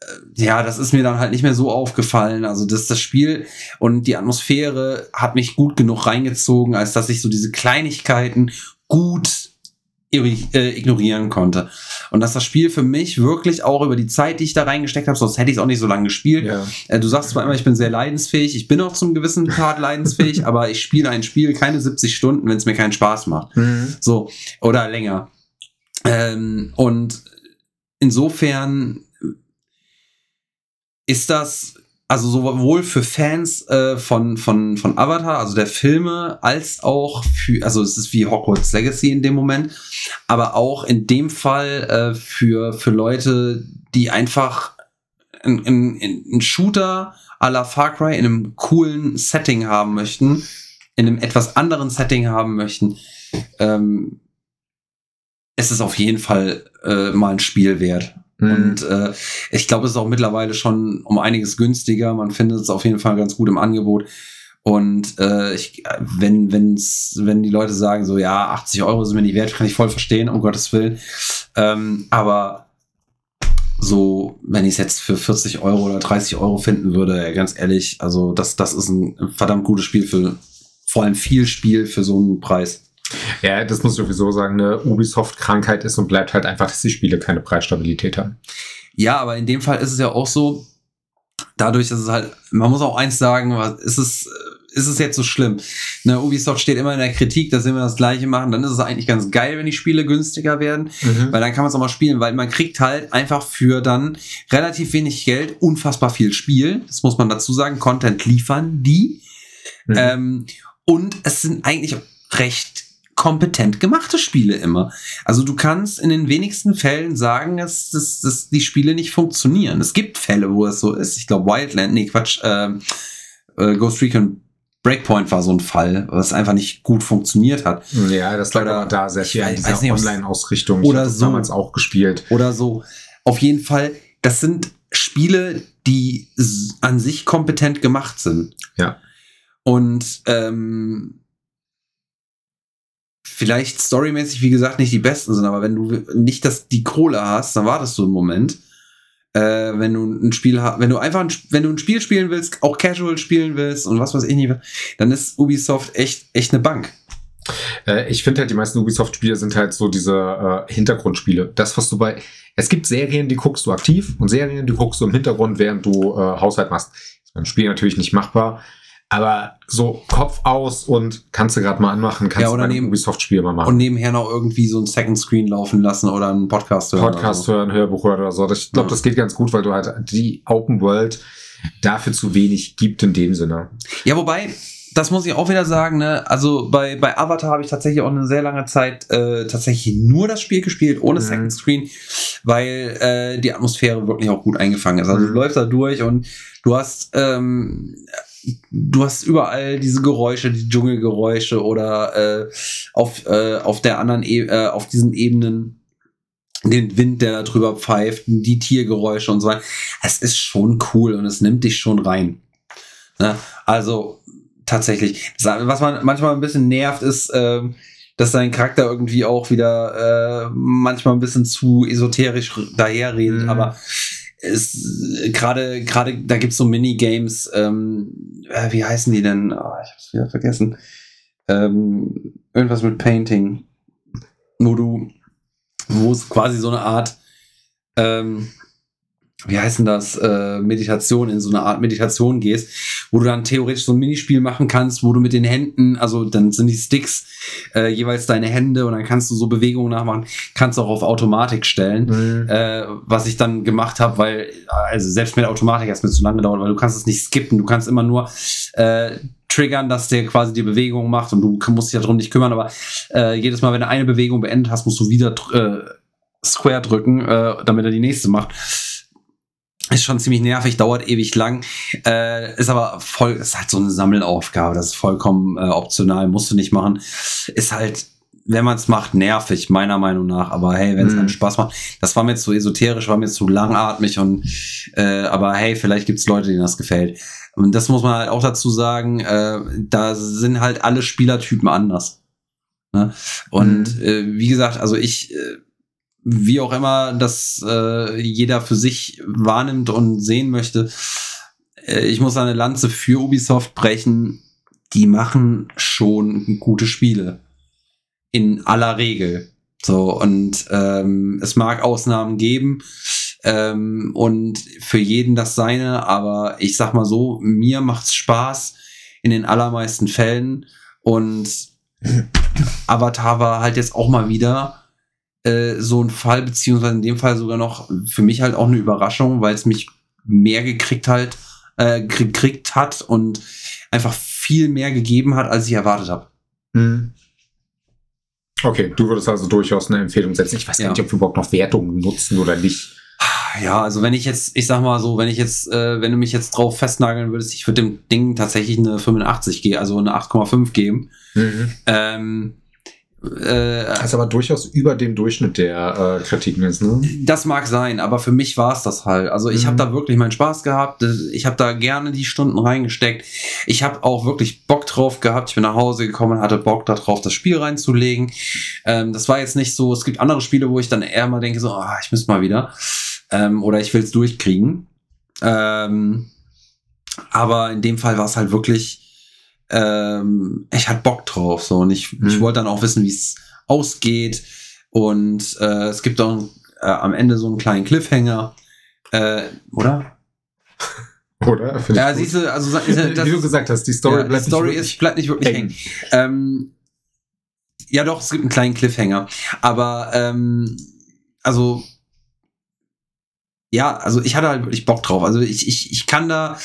äh, ja, das ist mir dann halt nicht mehr so aufgefallen. Also das, das Spiel und die Atmosphäre hat mich gut genug reingezogen, als dass ich so diese Kleinigkeiten gut ignorieren konnte. Und dass das Spiel für mich wirklich auch über die Zeit, die ich da reingesteckt habe, sonst hätte ich es auch nicht so lange gespielt, Ja. äh, Du sagst zwar immer, ich bin sehr leidensfähig, ich bin auch zum gewissen Part leidensfähig, aber ich spiele ein Spiel keine 70 Stunden, wenn es mir keinen Spaß macht. Mhm. So, oder länger. Ähm, und insofern ist das also sowohl für Fans äh, von, von, von Avatar, also der Filme, als auch für, also es ist wie Hogwarts Legacy in dem Moment, aber auch in dem Fall äh, für, für Leute, die einfach einen ein Shooter à la Far Cry in einem coolen Setting haben möchten, in einem etwas anderen Setting haben möchten, ähm, es ist auf jeden Fall äh, mal ein Spiel wert. Mhm. Und äh, ich glaube, es ist auch mittlerweile schon um einiges günstiger. Man findet es auf jeden Fall ganz gut im Angebot. Und äh, ich, wenn, wenn's, wenn die Leute sagen, so ja, 80 Euro sind mir nicht wert, kann ich voll verstehen, um Gottes Willen. Ähm, aber so, wenn ich es jetzt für 40 Euro oder 30 Euro finden würde, ganz ehrlich, also das, das ist ein verdammt gutes Spiel für vor allem viel Spiel für so einen Preis. Ja, das muss ich sowieso sagen, eine Ubisoft-Krankheit ist und bleibt halt einfach, dass die Spiele keine Preisstabilität haben. Ja, aber in dem Fall ist es ja auch so, dadurch, dass es halt, man muss auch eins sagen, was- ist es, ist es jetzt so schlimm? Ne, Ubisoft steht immer in der Kritik, dass sie immer das Gleiche machen, dann ist es eigentlich ganz geil, wenn die Spiele günstiger werden, weil dann kann man es auch mal spielen, weil man kriegt halt einfach für dann relativ wenig Geld unfassbar viel Spiel, das muss man dazu sagen, Content liefern die, Mhm. ähm, und es sind eigentlich recht kompetent gemachte Spiele immer. Also du kannst in den wenigsten Fällen sagen, dass, dass, dass die Spiele nicht funktionieren. Es gibt Fälle, wo es so ist. Ich glaube, Wildland, nee, Quatsch, ähm, äh, Ghost Recon Breakpoint war so ein Fall, was einfach nicht gut funktioniert hat. ja, das lag aber da sehr viel an dieser Online-Ausrichtung. oder so. damals auch gespielt. Oder so. Auf jeden Fall, das sind Spiele, die an sich kompetent gemacht sind. Ja. Und ähm, vielleicht storymäßig, wie gesagt, nicht die besten sind, aber wenn du nicht das, die Kohle hast, dann wartest du einen Moment. Äh, wenn du ein Spiel wenn du einfach ein, wenn du ein Spiel spielen willst, auch casual spielen willst und was weiß ich nicht, dann ist Ubisoft echt, echt eine Bank. Äh, ich finde halt, die meisten Ubisoft-Spiele sind halt so diese äh, Hintergrundspiele. Das, was du bei. Es gibt Serien, die guckst du aktiv und Serien, die guckst du im Hintergrund, während du äh, Haushalt machst. Ist beim Spiel natürlich nicht machbar. Aber so Kopf aus und kannst du gerade mal anmachen, kannst Ja, oder du einem Ubisoft-Spiel mal machen. Und nebenher noch irgendwie so ein Second Screen laufen lassen oder einen Podcast hören. Podcast oder hören, Hörbuch hören oder so. Ich glaube, Ja. das geht ganz gut, weil du halt die Open World dafür zu wenig gibt in dem Sinne. so. Ja, wobei, das muss ich auch wieder sagen, ne? Also bei, bei Avatar habe ich tatsächlich auch eine sehr lange Zeit äh, tatsächlich nur das Spiel gespielt, ohne Mhm. Second Screen, weil äh, die Atmosphäre wirklich auch gut eingefangen ist. Also du Mhm. läufst da durch und du hast ähm, du hast überall diese Geräusche, die Dschungelgeräusche oder äh, auf, äh, auf der anderen, e äh, auf diesen Ebenen den Wind, der da drüber pfeift, die Tiergeräusche und so weiter. Es ist schon cool und es nimmt dich schon rein. Ne? Also tatsächlich, was man manchmal ein bisschen nervt, ist, ähm, dass sein Charakter irgendwie auch wieder äh, manchmal ein bisschen zu esoterisch daherredet, Mhm. aber ist gerade gerade da gibt's so Minigames, ähm, äh, wie heißen die denn? Oh, ich hab's wieder vergessen. Ähm, irgendwas mit Painting, wo du, wo es quasi so eine Art, ähm, wie heißt denn das, äh, Meditation, in so eine Art Meditation gehst, wo du dann theoretisch so ein Minispiel machen kannst, wo du mit den Händen, also dann sind die Sticks äh, jeweils deine Hände und dann kannst du so Bewegungen nachmachen, kannst auch auf Automatik stellen äh, was ich dann gemacht habe, weil also selbst mit Automatik hat es mir zu lange gedauert, weil du kannst es nicht skippen, du kannst immer nur äh, triggern, dass der quasi die Bewegung macht und du musst dich darum nicht kümmern, aber äh, jedes Mal, wenn du eine Bewegung beendet hast, musst du wieder äh, Square drücken, äh, damit er die nächste macht. Ist schon ziemlich nervig, dauert ewig lang, äh, ist aber voll, ist halt so eine Sammelaufgabe, das ist vollkommen äh, optional, musst du nicht machen. Ist halt, wenn man es macht, nervig, meiner Meinung nach, aber hey, wenn es Mhm. einen Spaß macht, das war mir zu esoterisch, war mir zu langatmig und äh, aber hey, vielleicht gibt's Leute, denen das gefällt. Und das muss man halt auch dazu sagen, äh, da sind halt alle Spielertypen anders. Ne? Und äh, wie gesagt, also ich, äh, wie auch immer das äh, jeder für sich wahrnimmt und sehen möchte, äh, ich muss eine Lanze für Ubisoft brechen. Die machen schon gute Spiele. In aller Regel. So, und ähm, es mag Ausnahmen geben ähm, und für jeden das seine, aber ich sag mal so, mir macht's Spaß in den allermeisten Fällen und Avatar war halt jetzt auch mal wieder äh, so ein Fall, beziehungsweise in dem Fall sogar noch für mich halt auch eine Überraschung, weil es mich mehr gekriegt halt, äh, gekriegt hat und einfach viel mehr gegeben hat, als ich erwartet habe. Mhm. Okay, du würdest also durchaus eine Empfehlung setzen. Ich weiß gar Ja. nicht, ob wir überhaupt noch Wertungen nutzen oder nicht. Ja, also wenn ich jetzt, ich sag mal so, wenn ich jetzt, äh, wenn du mich jetzt drauf festnageln würdest, ich würde dem Ding tatsächlich eine 85 geben, also eine 8,5 geben. Ähm, äh, Das ist aber durchaus über dem Durchschnitt der äh, Kritiken ist, ne? Das mag sein, aber für mich war es das halt. Also ich Mhm. habe da wirklich meinen Spaß gehabt. Ich habe da gerne die Stunden reingesteckt. Ich habe auch wirklich Bock drauf gehabt. Ich bin nach Hause gekommen hatte Bock darauf, das Spiel reinzulegen. Ähm, das war jetzt nicht so. Es gibt andere Spiele, wo ich dann eher mal denke, so, ah, ich müsste mal wieder. Ähm, oder ich will es durchkriegen. Ähm, aber in dem Fall war es halt wirklich. Ähm, ich hatte Bock drauf so und ich, ich Mhm. wollte dann auch wissen, wie es ausgeht. Und äh, es gibt auch äh, am Ende so einen kleinen Cliffhanger. Äh, oder? Oder? Ich Ja, siehst du, also das Wie du gesagt hast, die Story ja, die bleibt Story nicht ist, bleibt nicht wirklich hängen. hängen. Ähm, ja, doch, es gibt einen kleinen Cliffhanger. Aber, ähm, also, ja, also ich hatte halt wirklich Bock drauf. Also ich, ich, ich kann da,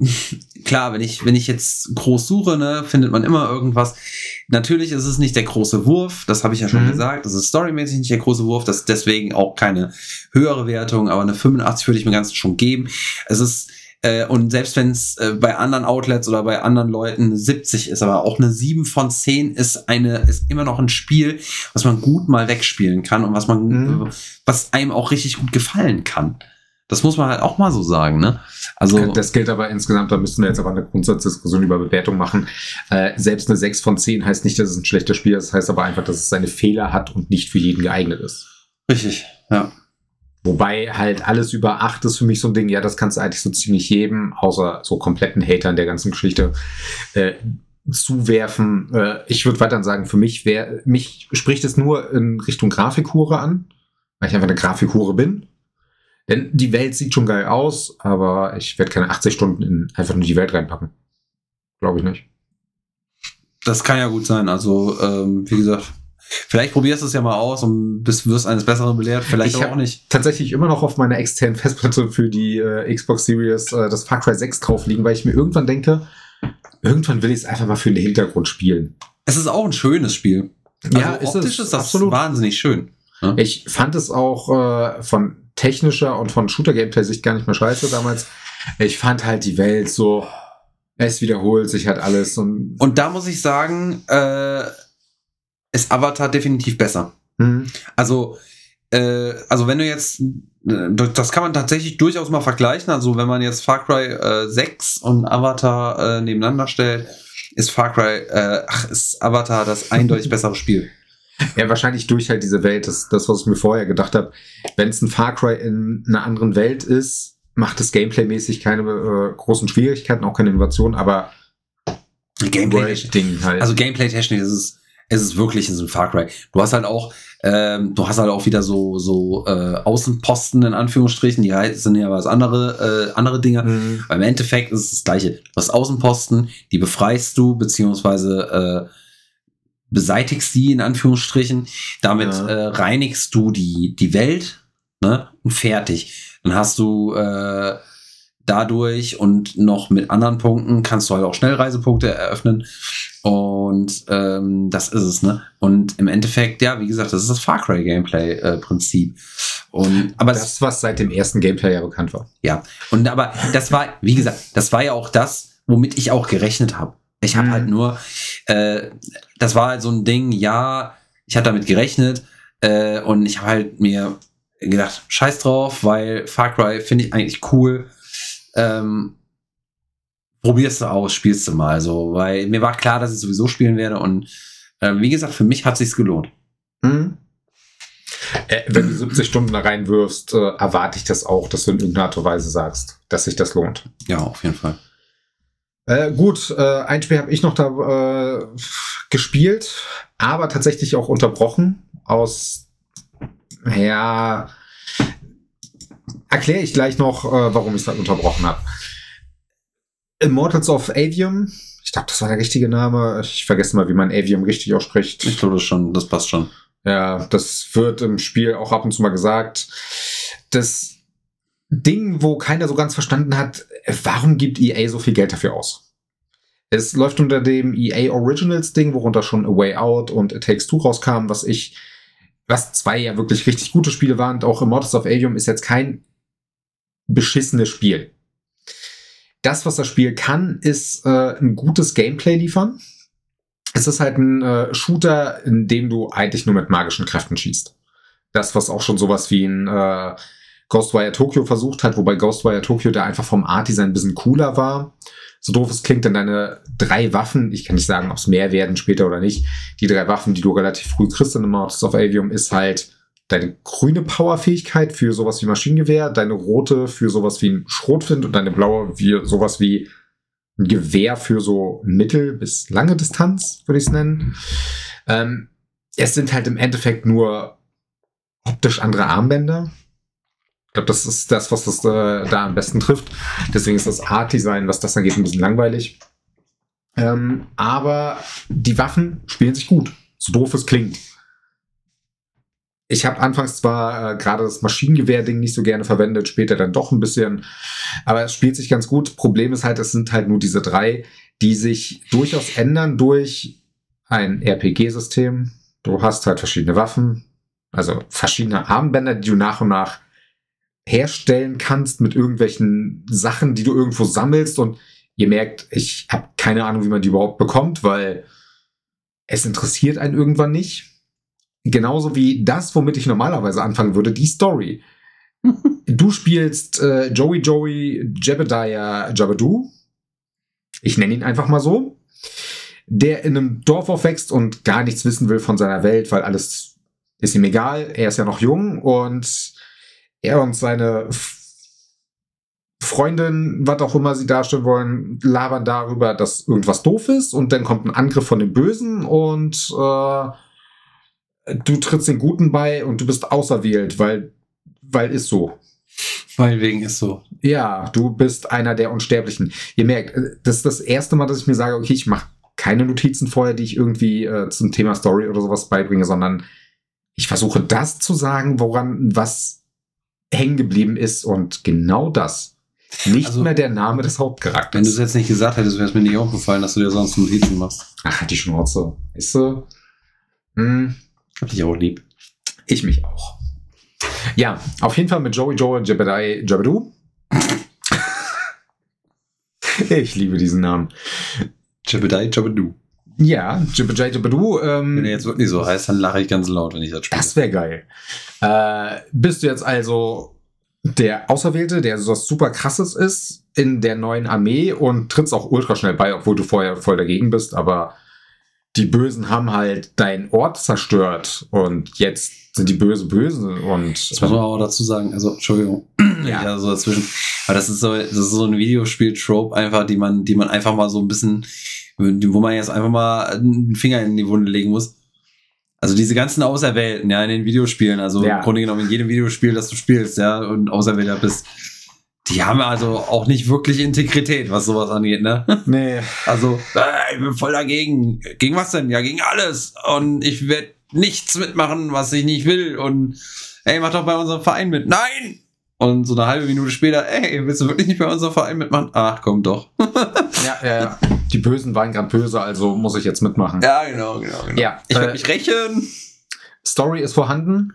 klar, wenn ich, wenn ich jetzt groß suche, ne, findet man immer irgendwas. Natürlich ist es nicht der große Wurf, das habe ich ja schon Mhm. gesagt. Das ist storymäßig nicht der große Wurf, das ist deswegen auch keine höhere Wertung, aber eine 85 würde ich mir ganz schon geben. Es ist, äh, und selbst wenn es äh, bei anderen Outlets oder bei anderen Leuten eine 70 ist, aber auch eine 7 von 10 ist eine, ist immer noch ein Spiel, was man gut mal wegspielen kann und was man, Mhm. was einem auch richtig gut gefallen kann. Das muss man halt auch mal so sagen, ne? Also. Das gilt aber insgesamt, da müssten wir jetzt aber eine Grundsatzdiskussion über Bewertung machen. Äh, selbst eine 6 von 10 heißt nicht, dass es ein schlechter Spiel ist, das heißt aber einfach, dass es seine Fehler hat und nicht für jeden geeignet ist. Richtig, ja. Wobei halt alles über 8 ist für mich so ein Ding, ja, das kannst du eigentlich so ziemlich jedem, außer so kompletten Hatern der ganzen Geschichte, äh, zuwerfen. Äh, ich würde weiterhin sagen, für mich wäre, mich spricht es nur in Richtung Grafikhure an, weil ich einfach eine Grafikhure bin. Denn die Welt sieht schon geil aus, aber ich werde keine 80 Stunden in einfach nur die Welt reinpacken. Glaube ich nicht. Das kann ja gut sein. Also, ähm, wie gesagt, vielleicht probierst du es ja mal aus und bist, wirst eines Besseren belehrt, vielleicht ich auch nicht. Tatsächlich immer noch auf meiner externen Festplatte für die äh, Xbox Series äh, das Far Cry 6 drauf liegen, weil ich mir irgendwann denke, irgendwann will ich es einfach mal für den Hintergrund spielen. Es ist auch ein schönes Spiel. Also Ja, ist optisch es, ist das absolut. wahnsinnig schön. Ich fand es auch äh, von technischer und von Shooter-Gameplay-Sicht gar nicht mehr scheiße damals. Ich fand halt die Welt so, es wiederholt sich halt alles und Und da muss ich sagen, äh, ist Avatar definitiv besser. hm, Also, äh, also wenn du jetzt, äh, das kann man tatsächlich durchaus mal vergleichen. Also wenn man jetzt Far Cry äh, 6 und Avatar äh, nebeneinander stellt, ist Far Cry, äh, ach, ist Avatar das eindeutig bessere Spiel. Ja, wahrscheinlich durch halt diese Welt, das, das was ich mir vorher gedacht habe. Wenn es ein Far Cry in einer anderen Welt ist, macht es Gameplay-mäßig keine äh, großen Schwierigkeiten, auch keine Innovation, aber Gameplay, Ding halt. also Gameplay-technisch ist es, ist es wirklich in so ein Far Cry. Du hast halt auch, ähm, du hast halt auch wieder so, so äh, Außenposten in Anführungsstrichen, die sind ja was andere, äh, andere Dinge. Mhm. Im Endeffekt ist es das Gleiche. Du hast Außenposten, die befreist du, beziehungsweise äh, beseitigst die in Anführungsstrichen. Damit Ja. äh, reinigst du die, die Welt ne? und fertig. Dann hast du äh, dadurch und noch mit anderen Punkten kannst du halt auch Schnellreisepunkte eröffnen. Und ähm, das ist es, ne? Und im Endeffekt, ja, wie gesagt, das ist das Far Cry Gameplay-Prinzip. und aber es- das, was seit dem ersten Gameplay ja bekannt war. ja, und aber das war, wie gesagt, das war ja auch das, womit ich auch gerechnet habe. Ich habe Mhm. halt nur, äh, das war halt so ein Ding, ja, ich hatte damit gerechnet äh, und ich habe halt mir gedacht, scheiß drauf, weil Far Cry finde ich eigentlich cool. Ähm, probierst du aus, spielst du mal so, weil mir war klar, dass ich sowieso spielen werde und ähm, wie gesagt, für mich hat sich's gelohnt. Mhm. Äh, wenn du 70 Stunden da reinwirfst, äh, erwarte ich das auch, dass du in irgendeiner Art und Weise sagst, dass sich das lohnt. Ja, auf jeden Fall. Äh, gut, äh, ein Spiel habe ich noch da äh, gespielt, aber tatsächlich auch unterbrochen aus, ja, erkläre ich gleich noch, äh, warum ich es dann unterbrochen habe. Immortals of Avium, ich glaube, das war der richtige Name. Ich vergesse mal, wie man Avium richtig ausspricht. Ich glaube das schon, das passt schon. Ja, das wird im Spiel auch ab und zu mal gesagt. Das Ding, wo keiner so ganz verstanden hat, warum gibt EA so viel Geld dafür aus? Es läuft unter dem EA Originals Ding, worunter schon A Way Out und It Takes Two rauskamen, was ich, was zwei ja wirklich richtig gute Spiele waren. Und auch Immortals of Avium ist jetzt kein beschissenes Spiel. Das, was das Spiel kann, ist äh, ein gutes Gameplay liefern. Es ist halt ein äh, Shooter, in dem du eigentlich nur mit magischen Kräften schießt. Das, was auch schon sowas wie ein äh, Ghostwire Tokyo versucht hat, wobei Ghostwire Tokyo da einfach vom Art-Design ein bisschen cooler war. So doof es klingt, denn deine drei Waffen, ich kann nicht sagen, ob es mehr werden später oder nicht, die drei Waffen, die du relativ früh kriegst in Immortals of Avium, ist halt deine grüne Powerfähigkeit für sowas wie Maschinengewehr, deine rote für sowas wie ein Schrotflint und deine blaue für sowas wie ein Gewehr für so mittel- bis lange Distanz, würde ich es nennen. Ähm, es sind halt im Endeffekt nur optisch andere Armbänder. Glaube, das ist das, was das äh, da am besten trifft. Deswegen ist das Art-Design, was das angeht, ein bisschen langweilig. Ähm, aber die Waffen spielen sich gut. So doof es klingt. Ich habe anfangs zwar äh, gerade das Maschinengewehr-Ding nicht so gerne verwendet, später dann doch ein bisschen, aber es spielt sich ganz gut. Problem ist halt, es sind halt nur diese drei, die sich durchaus ändern durch ein RPG-System. Du hast halt verschiedene Waffen, also verschiedene Armbänder, die du nach und nach herstellen kannst mit irgendwelchen Sachen, die du irgendwo sammelst. Und ihr merkt, ich habe keine Ahnung, wie man die überhaupt bekommt, weil es interessiert einen irgendwann nicht. Genauso wie das, womit ich normalerweise anfangen würde, die Story. Du spielst äh, Joey Joey Jebediah Jabadoo. Ich nenne ihn einfach mal so. Der in einem Dorf aufwächst und gar nichts wissen will von seiner Welt, weil alles ist ihm egal. Er ist ja noch jung und er und seine Freundin, was auch immer sie darstellen wollen, labern darüber, dass irgendwas doof ist und dann kommt ein Angriff von den Bösen und äh, du trittst den Guten bei und du bist auserwählt, weil, weil ist so. Meinetwegen ist so. Ja, du bist einer der Unsterblichen. Ihr merkt, äh, das ist das erste Mal, dass ich mir sage, okay, ich mache keine Notizen vorher, die ich irgendwie äh, zum Thema Story oder sowas beibringe, sondern ich versuche das zu sagen, woran was hängen geblieben ist und genau das. Nicht Also, mehr der Name des Wenn du Hauptcharakters. es jetzt nicht gesagt hättest, wäre es mir nicht aufgefallen, dass du dir sonst Notizen machst. Ach, hat die Schnauze. Weißt du? Hm, Hab dich auch lieb. ich mich auch. Ja, auf jeden Fall mit Joey Joe Jebediah Jabadoo. ich liebe diesen Namen. Jebediah Jabadoo. Ja, Jabadoo. Ähm, Wenn er jetzt wirklich so heißt, dann lache ich ganz laut, wenn ich das spiele. Das wäre geil. Äh, bist du jetzt also der Auserwählte, der so was super krasses ist in der neuen Armee und trittst auch ultra schnell bei, obwohl du vorher voll dagegen bist, aber die Bösen haben halt deinen Ort zerstört und jetzt sind die Böse böse und Das muss man auch dazu sagen. Also, Entschuldigung. Ja. Ja, so dazwischen. Aber das ist so, das ist so ein Videospiel-Trope einfach, die man, die man einfach mal so ein bisschen, wo man jetzt einfach mal einen Finger in die Wunde legen muss. Also diese ganzen Auserwählten, ja, in den Videospielen, also Ja. im Grunde genommen in jedem Videospiel, das du spielst, ja, und Auserwählter bist, die haben also auch nicht wirklich Integrität, was sowas angeht, ne? nee, Also, äh, ich bin voll dagegen. Gegen was denn? Ja, gegen alles. Und ich werde nichts mitmachen, was ich nicht will. Und ey, mach doch bei unserem Verein mit. Nein! Und so eine halbe Minute später, ey, willst du wirklich nicht bei unserem Verein mitmachen? Ach, komm doch. ja, ja, ja. die Bösen waren gerade böse, also muss ich jetzt mitmachen. Ja, genau, genau, genau. Ja, Ich werde äh, mich rächen. Story ist vorhanden.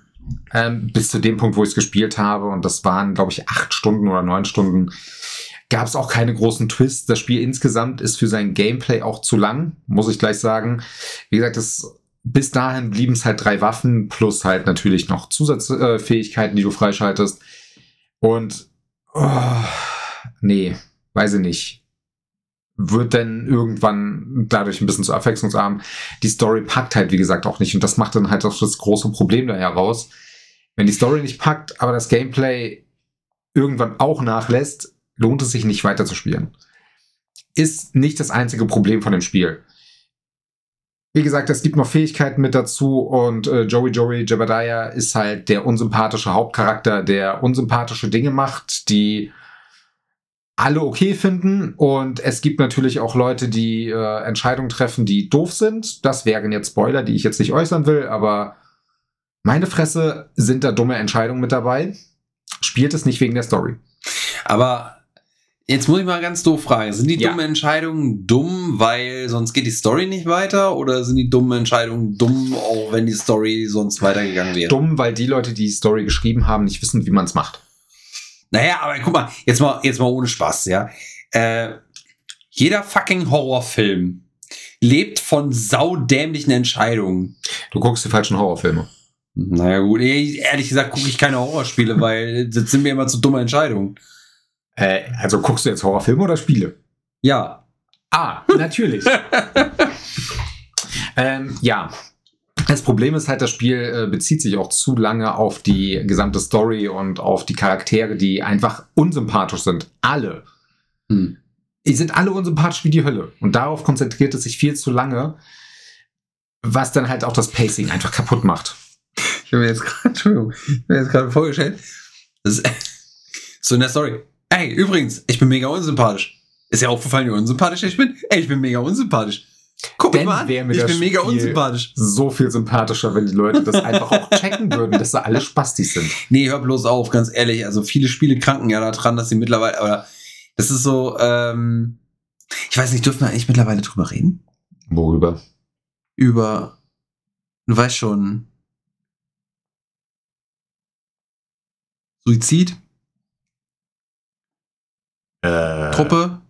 Ähm, bis zu dem Punkt, wo ich es gespielt habe, und das waren, glaube ich, acht Stunden oder neun Stunden, gab es auch keine großen Twists. Das Spiel insgesamt ist für sein Gameplay auch zu lang, muss ich gleich sagen. Wie gesagt, es, bis dahin blieben es halt drei Waffen plus halt natürlich noch Zusatzfähigkeiten, äh, die du freischaltest. Und oh, nee, weiß ich nicht wird dann irgendwann dadurch ein bisschen zu abwechslungsarm. Die Story packt halt, wie gesagt, auch nicht. Und das macht dann halt auch das große Problem da heraus. Wenn die Story nicht packt, aber das Gameplay irgendwann auch nachlässt, lohnt es sich nicht weiter zu spielen. Ist nicht das einzige Problem von dem Spiel. Wie gesagt, es gibt noch Fähigkeiten mit dazu und äh, Joey Joey Jebediah ist halt der unsympathische Hauptcharakter, der unsympathische Dinge macht, die alle okay finden. Und es gibt natürlich auch Leute, die äh, Entscheidungen treffen, die doof sind. Das wären jetzt Spoiler, die ich jetzt nicht äußern will, aber meine Fresse sind da dumme Entscheidungen mit dabei. Spielt es nicht wegen der Story. Aber jetzt muss ich mal ganz doof fragen. Sind die Ja. dummen Entscheidungen dumm, weil sonst geht die Story nicht weiter? Oder sind die dummen Entscheidungen dumm, auch wenn die Story sonst weitergegangen wäre? Dumm, weil die Leute, die die Story geschrieben haben, nicht wissen, wie man es macht. Naja, aber guck mal, jetzt mal, jetzt mal ohne Spaß, ja. Äh, jeder fucking Horrorfilm lebt von saudämlichen Entscheidungen. Du guckst die falschen Horrorfilme. Naja, gut, eh, ehrlich gesagt gucke ich keine Horrorspiele, weil das sind mir immer zu dumme Entscheidungen. Äh, also guckst du jetzt Horrorfilme oder Spiele? Ja. Ah, natürlich. ähm, ja. Das Problem ist halt, das Spiel äh, bezieht sich auch zu lange auf die gesamte Story und auf die Charaktere, die einfach unsympathisch sind. Alle. Hm. Die sind alle unsympathisch wie die Hölle. Und darauf konzentriert es sich viel zu lange, was dann halt auch das Pacing einfach kaputt macht. Ich habe mir jetzt gerade, vorgestellt, so in der Story. Ey, übrigens, ich bin mega unsympathisch. Ist ja aufgefallen, wie unsympathisch ich bin? Ey, ich bin mega unsympathisch. Guck Denn mal an, wär mir ich das bin mega Spiel- unsympathisch. So viel sympathischer, wenn die Leute das einfach auch checken würden, dass sie alle Spastis sind. Nee, hör bloß auf, ganz ehrlich. Also viele Spiele kranken ja daran, dass sie mittlerweile, aber das ist so, ähm, ich weiß nicht, dürfen wir eigentlich mittlerweile drüber reden? Worüber? Über, du weißt schon, Suizid, Äh, Truppe,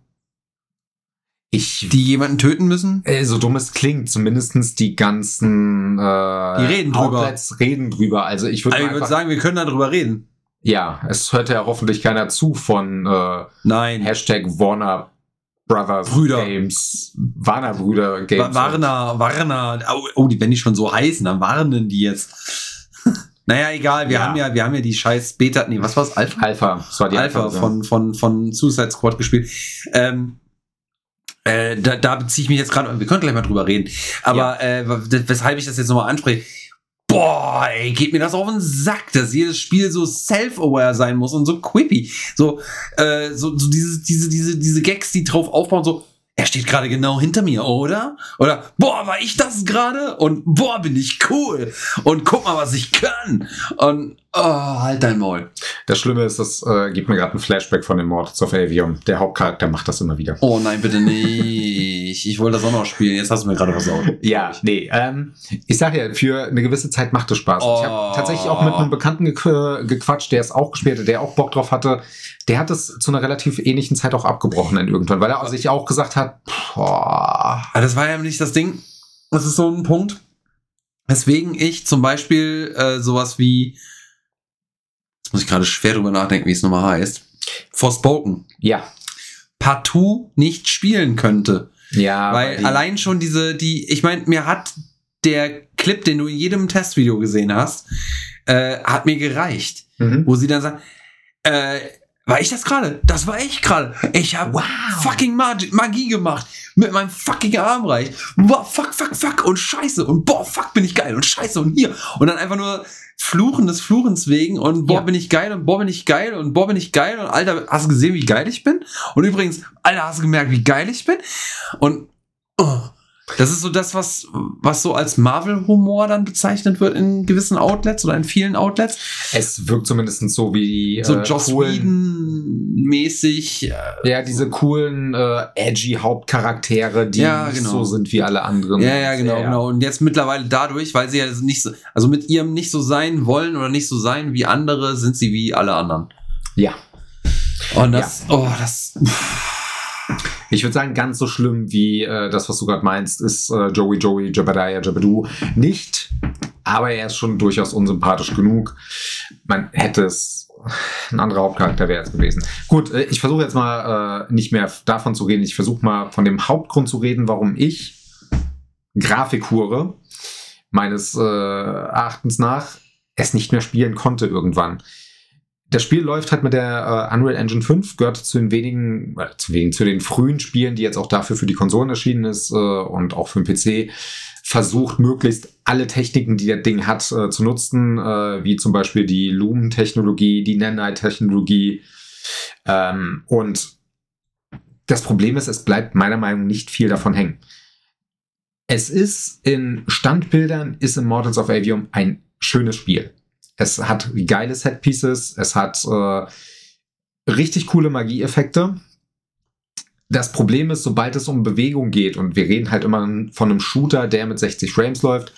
Ich die jemanden töten müssen? Äh, so dumm es klingt, zumindestens die ganzen äh, Die reden drüber. Outlets reden drüber. Also ich würde würde sagen, wir können da drüber reden. Ja, es hört ja hoffentlich keiner zu von äh, Nein. Hashtag Warner Brothers Brüder. Games. Warner Brüder Games. Wa- Warner, Warner, oh, die, wenn die schon so heißen, dann warnen die jetzt. naja, egal, wir Ja. haben ja, wir haben ja die scheiß Beta, nee, was war's? Alpha? Alpha. Das war die Alpha Alpha-Version. von, von, von Suicide Squad gespielt. Ähm, äh, da, da beziehe ich mich jetzt gerade, wir können gleich mal drüber reden, aber äh, w- weshalb ich das jetzt nochmal anspreche, boah, ey, geht mir das auf den Sack, dass jedes Spiel so self-aware sein muss und so quippy. So, äh, so, so diese, diese, diese, diese Gags, die drauf aufbauen, so, er steht gerade genau hinter mir, oder? Oder, boah, war ich das gerade? Und boah, bin ich cool. Und guck mal, was ich kann. Und, oh, halt dein Maul. Das Schlimme ist, das äh, gibt mir gerade ein Flashback von den Mords of Avium. Der Hauptcharakter macht das immer wieder. Oh nein, bitte nicht. Ich wollte das auch noch spielen. Jetzt hast du mir gerade versaut. Ja, nee. Ähm, ich sag ja, für eine gewisse Zeit macht es Spaß. Ich Oh. habe tatsächlich auch mit einem Bekannten gequ- gequatscht, der es auch gespielt hat, der auch Bock drauf hatte. Der hat es zu einer relativ ähnlichen Zeit auch abgebrochen dann irgendwann, weil er sich auch gesagt hat, boah, das war ja nicht das Ding. Das ist so ein Punkt, weswegen ich zum Beispiel äh, sowas wie, jetzt muss ich gerade schwer drüber nachdenken, wie es nochmal heißt, Forspoken ja, partout nicht spielen könnte. ja, Weil allein schon diese, die, ich meine, mir hat der Clip, den du in jedem Testvideo gesehen hast, äh, hat mir gereicht. Mhm. wo sie dann sagen, äh, war ich das gerade? Das war ich gerade. Ich habe fucking Magie, Magie gemacht mit meinem fucking Armreich. Boah, fuck, fuck, fuck und scheiße und boah, fuck, bin ich geil und scheiße und hier und dann einfach nur Fluchen des Fluchens wegen und boah, Ja. bin ich geil und boah, bin ich geil und boah, bin ich geil und Alter, hast du gesehen, wie geil ich bin? Und übrigens, Alter, hast du gemerkt, wie geil ich bin? Und oh, das ist so das, was, was so als Marvel-Humor dann bezeichnet wird in gewissen Outlets oder in vielen Outlets Es wirkt zumindest so wie so äh, Joss Whedon-mäßig. Äh, Ja, diese coolen, äh, edgy Hauptcharaktere, die Ja, nicht genau. so sind wie alle anderen. ja, ja, genau, genau. Und jetzt mittlerweile dadurch, weil sie ja nicht so, also mit ihrem nicht so sein wollen oder nicht so sein wie andere, sind sie wie alle anderen. Ja. Und das, oh, das, Ich würde sagen, ganz so schlimm wie äh, das, was du gerade meinst, ist äh, Joey Joey Jebediah Jebediah nicht. Aber er ist schon durchaus unsympathisch genug. Man hätte es. Ein anderer Hauptcharakter wäre es gewesen. Gut, äh, ich versuche jetzt mal äh, nicht mehr davon zu reden. Ich versuche mal von dem Hauptgrund zu reden, warum ich Grafikhure meines äh, Erachtens nach es nicht mehr spielen konnte irgendwann. Das Spiel läuft halt mit der äh, Unreal Engine 5, gehört zu den wenigen, äh, zu, wenigen, zu den frühen Spielen, die jetzt auch dafür für die Konsolen erschienen ist äh, und auch für den PC, versucht möglichst alle Techniken, die das Ding hat, äh, zu nutzen, äh, wie zum Beispiel die Lumen-Technologie, die Nanite-Technologie. Ähm, und das Problem ist, es bleibt meiner Meinung nach nicht viel davon hängen. Es ist in Standbildern, ist Immortals of Avium ein schönes Spiel. Es hat geile Setpieces, es hat äh, richtig coole Magieeffekte. Das Problem ist, sobald es um Bewegung geht, und wir reden halt immer von einem Shooter, der mit 60 Frames läuft,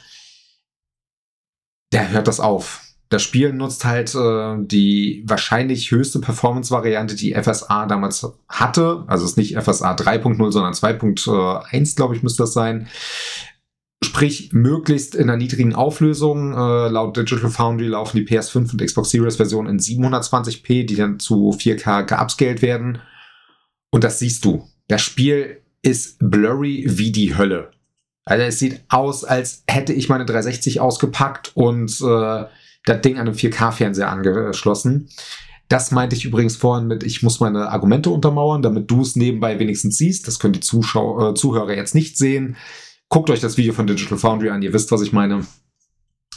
der hört das auf. Das Spiel nutzt halt äh, die wahrscheinlich höchste Performance-Variante, die FSA damals hatte. Also es ist nicht FSA 3.0, sondern 2.1, glaube ich, müsste das sein. Sprich, möglichst in einer niedrigen Auflösung. Äh, laut Digital Foundry laufen die PS5 und Xbox Series Versionen in 720p, die dann zu 4K geupscaled werden. Und das siehst du. Das Spiel ist blurry wie die Hölle. Also es sieht aus, als hätte ich meine 360 ausgepackt und äh, das Ding an einem 4K-Fernseher angeschlossen. Das meinte ich übrigens vorhin mit, ich muss meine Argumente untermauern, damit du es nebenbei wenigstens siehst. Das können die Zuschau äh, Zuhörer jetzt nicht sehen. Guckt euch das Video von Digital Foundry an, ihr wisst, was ich meine.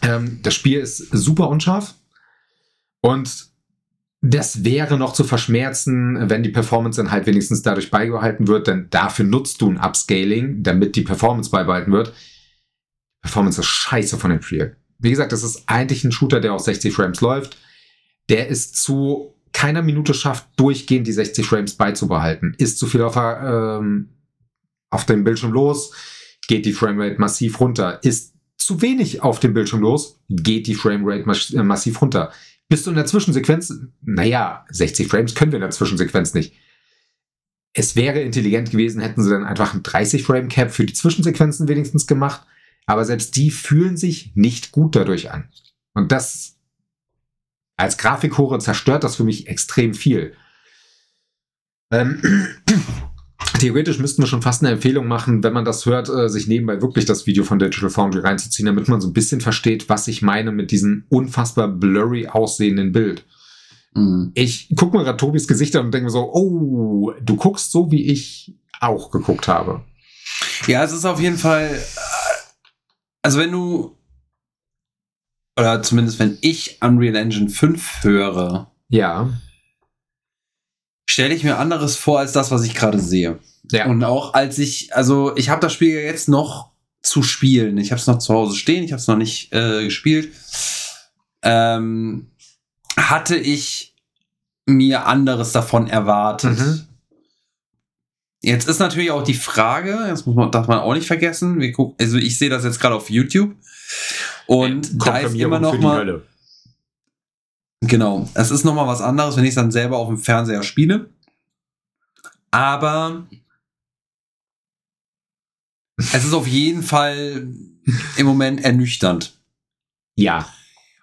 Ähm, das Spiel ist super unscharf und das wäre noch zu verschmerzen, wenn die Performance dann halt wenigstens dadurch beibehalten wird, denn dafür nutzt du ein Upscaling, damit die Performance beibehalten wird. Performance ist scheiße von dem Spiel. Wie gesagt, das ist eigentlich ein Shooter, der auf 60 Frames läuft. Der ist zu keiner Minute schafft, durchgehend die 60 Frames beizubehalten. Ist zu viel auf, ähm, auf dem Bildschirm los, geht die Framerate massiv runter. Ist zu wenig auf dem Bildschirm los, geht die Framerate mas äh, massiv runter. Bist du in der Zwischensequenz? Naja, 60 Frames können wir in der Zwischensequenz nicht. Es wäre intelligent gewesen, hätten sie dann einfach ein 30 Frame Cap für die Zwischensequenzen wenigstens gemacht. Aber selbst die fühlen sich nicht gut dadurch an. Und das als Grafikhure zerstört das für mich extrem viel. Ähm, theoretisch müssten wir schon fast eine Empfehlung machen, wenn man das hört, äh, sich nebenbei wirklich das Video von Digital Foundry reinzuziehen, damit man so ein bisschen versteht, was ich meine mit diesem unfassbar blurry aussehenden Bild. Mhm. Ich gucke mir gerade Tobis Gesicht an und denke mir so, oh, du guckst so, wie ich auch geguckt habe. Ja, es ist auf jeden Fall, äh, also wenn du oder zumindest wenn ich Unreal Engine 5 höre, ja, stelle ich mir anderes vor als das, was ich gerade sehe. Ja. Und auch als ich, also ich habe das Spiel ja jetzt noch zu spielen. Ich habe es noch zu Hause stehen, ich habe es noch nicht äh, gespielt. Ähm, hatte ich mir anderes davon erwartet. Mhm. Jetzt ist natürlich auch die Frage, das muss man, darf man auch nicht vergessen. Wir gucken, also ich sehe das jetzt gerade auf YouTube und da ist immer noch mal. Genau, es ist noch mal was anderes, wenn ich es dann selber auf dem Fernseher spiele. Aber es ist auf jeden Fall im Moment ernüchternd. Ja.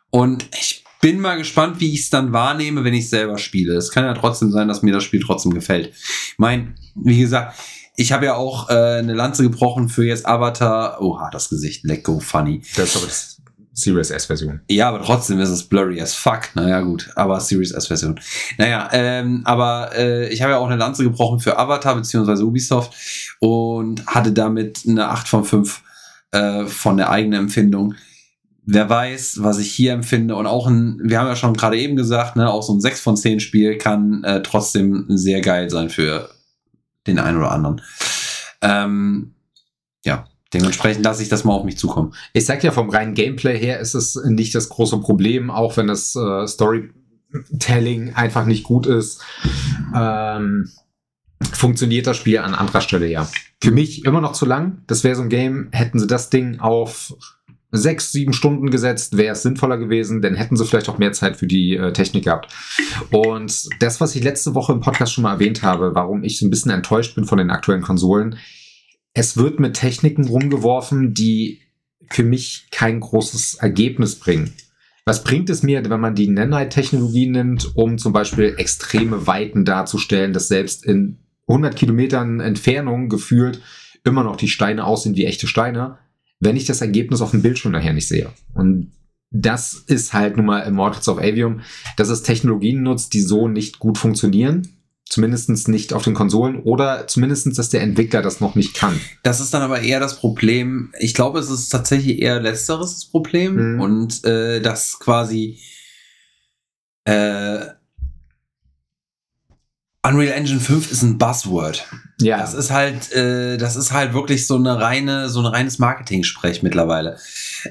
Und ich bin mal gespannt, wie ich es dann wahrnehme, wenn ich selber spiele. Es kann ja trotzdem sein, dass mir das Spiel trotzdem gefällt. Ich meine, wie gesagt, ich habe ja auch äh, eine Lanze gebrochen für jetzt Avatar. Oha, das Gesicht, let go funny. Das ist Series S-Version. Ja, aber trotzdem ist es blurry as fuck. Naja, gut, aber Series S-Version. Naja, ähm, aber äh, ich habe ja auch eine Lanze gebrochen für Avatar beziehungsweise Ubisoft und hatte damit eine 8 von 5 äh, von der eigenen Empfindung. Wer weiß, was ich hier empfinde und auch ein, wir haben ja schon gerade eben gesagt, ne, auch so ein 6 von 10 Spiel kann äh, trotzdem sehr geil sein für den einen oder anderen. Ähm, ja, Dementsprechend lasse ich das mal auf mich zukommen. Ich sag ja, vom reinen Gameplay her ist es nicht das große Problem, auch wenn das äh, Storytelling einfach nicht gut ist. Ähm, funktioniert das Spiel an anderer Stelle ja. Für mich immer noch zu lang. Das wäre so ein Game, hätten sie das Ding auf sechs, sieben Stunden gesetzt, wäre es sinnvoller gewesen, denn hätten sie vielleicht auch mehr Zeit für die äh, Technik gehabt. Und das, was ich letzte Woche im Podcast schon mal erwähnt habe, warum ich so ein bisschen enttäuscht bin von den aktuellen Konsolen, es wird mit Techniken rumgeworfen, die für mich kein großes Ergebnis bringen. Was bringt es mir, wenn man die Nanite-Technologie nimmt, um zum Beispiel extreme Weiten darzustellen, dass selbst in 100 Kilometern Entfernung gefühlt immer noch die Steine aussehen wie echte Steine, wenn ich das Ergebnis auf dem Bildschirm nachher nicht sehe. Und das ist halt nun mal Immortals of Avium, dass es Technologien nutzt, die so nicht gut funktionieren Zumindest nicht auf den Konsolen oder zumindest, dass der Entwickler das noch nicht kann. Das ist dann aber eher das Problem. Ich glaube, es ist tatsächlich eher letzteres das Problem mhm. und äh, dass quasi äh, Unreal Engine 5 ist ein Buzzword. Ja. Das ist halt, äh, das ist halt wirklich so eine reine, so ein reines Marketing-Sprech mittlerweile.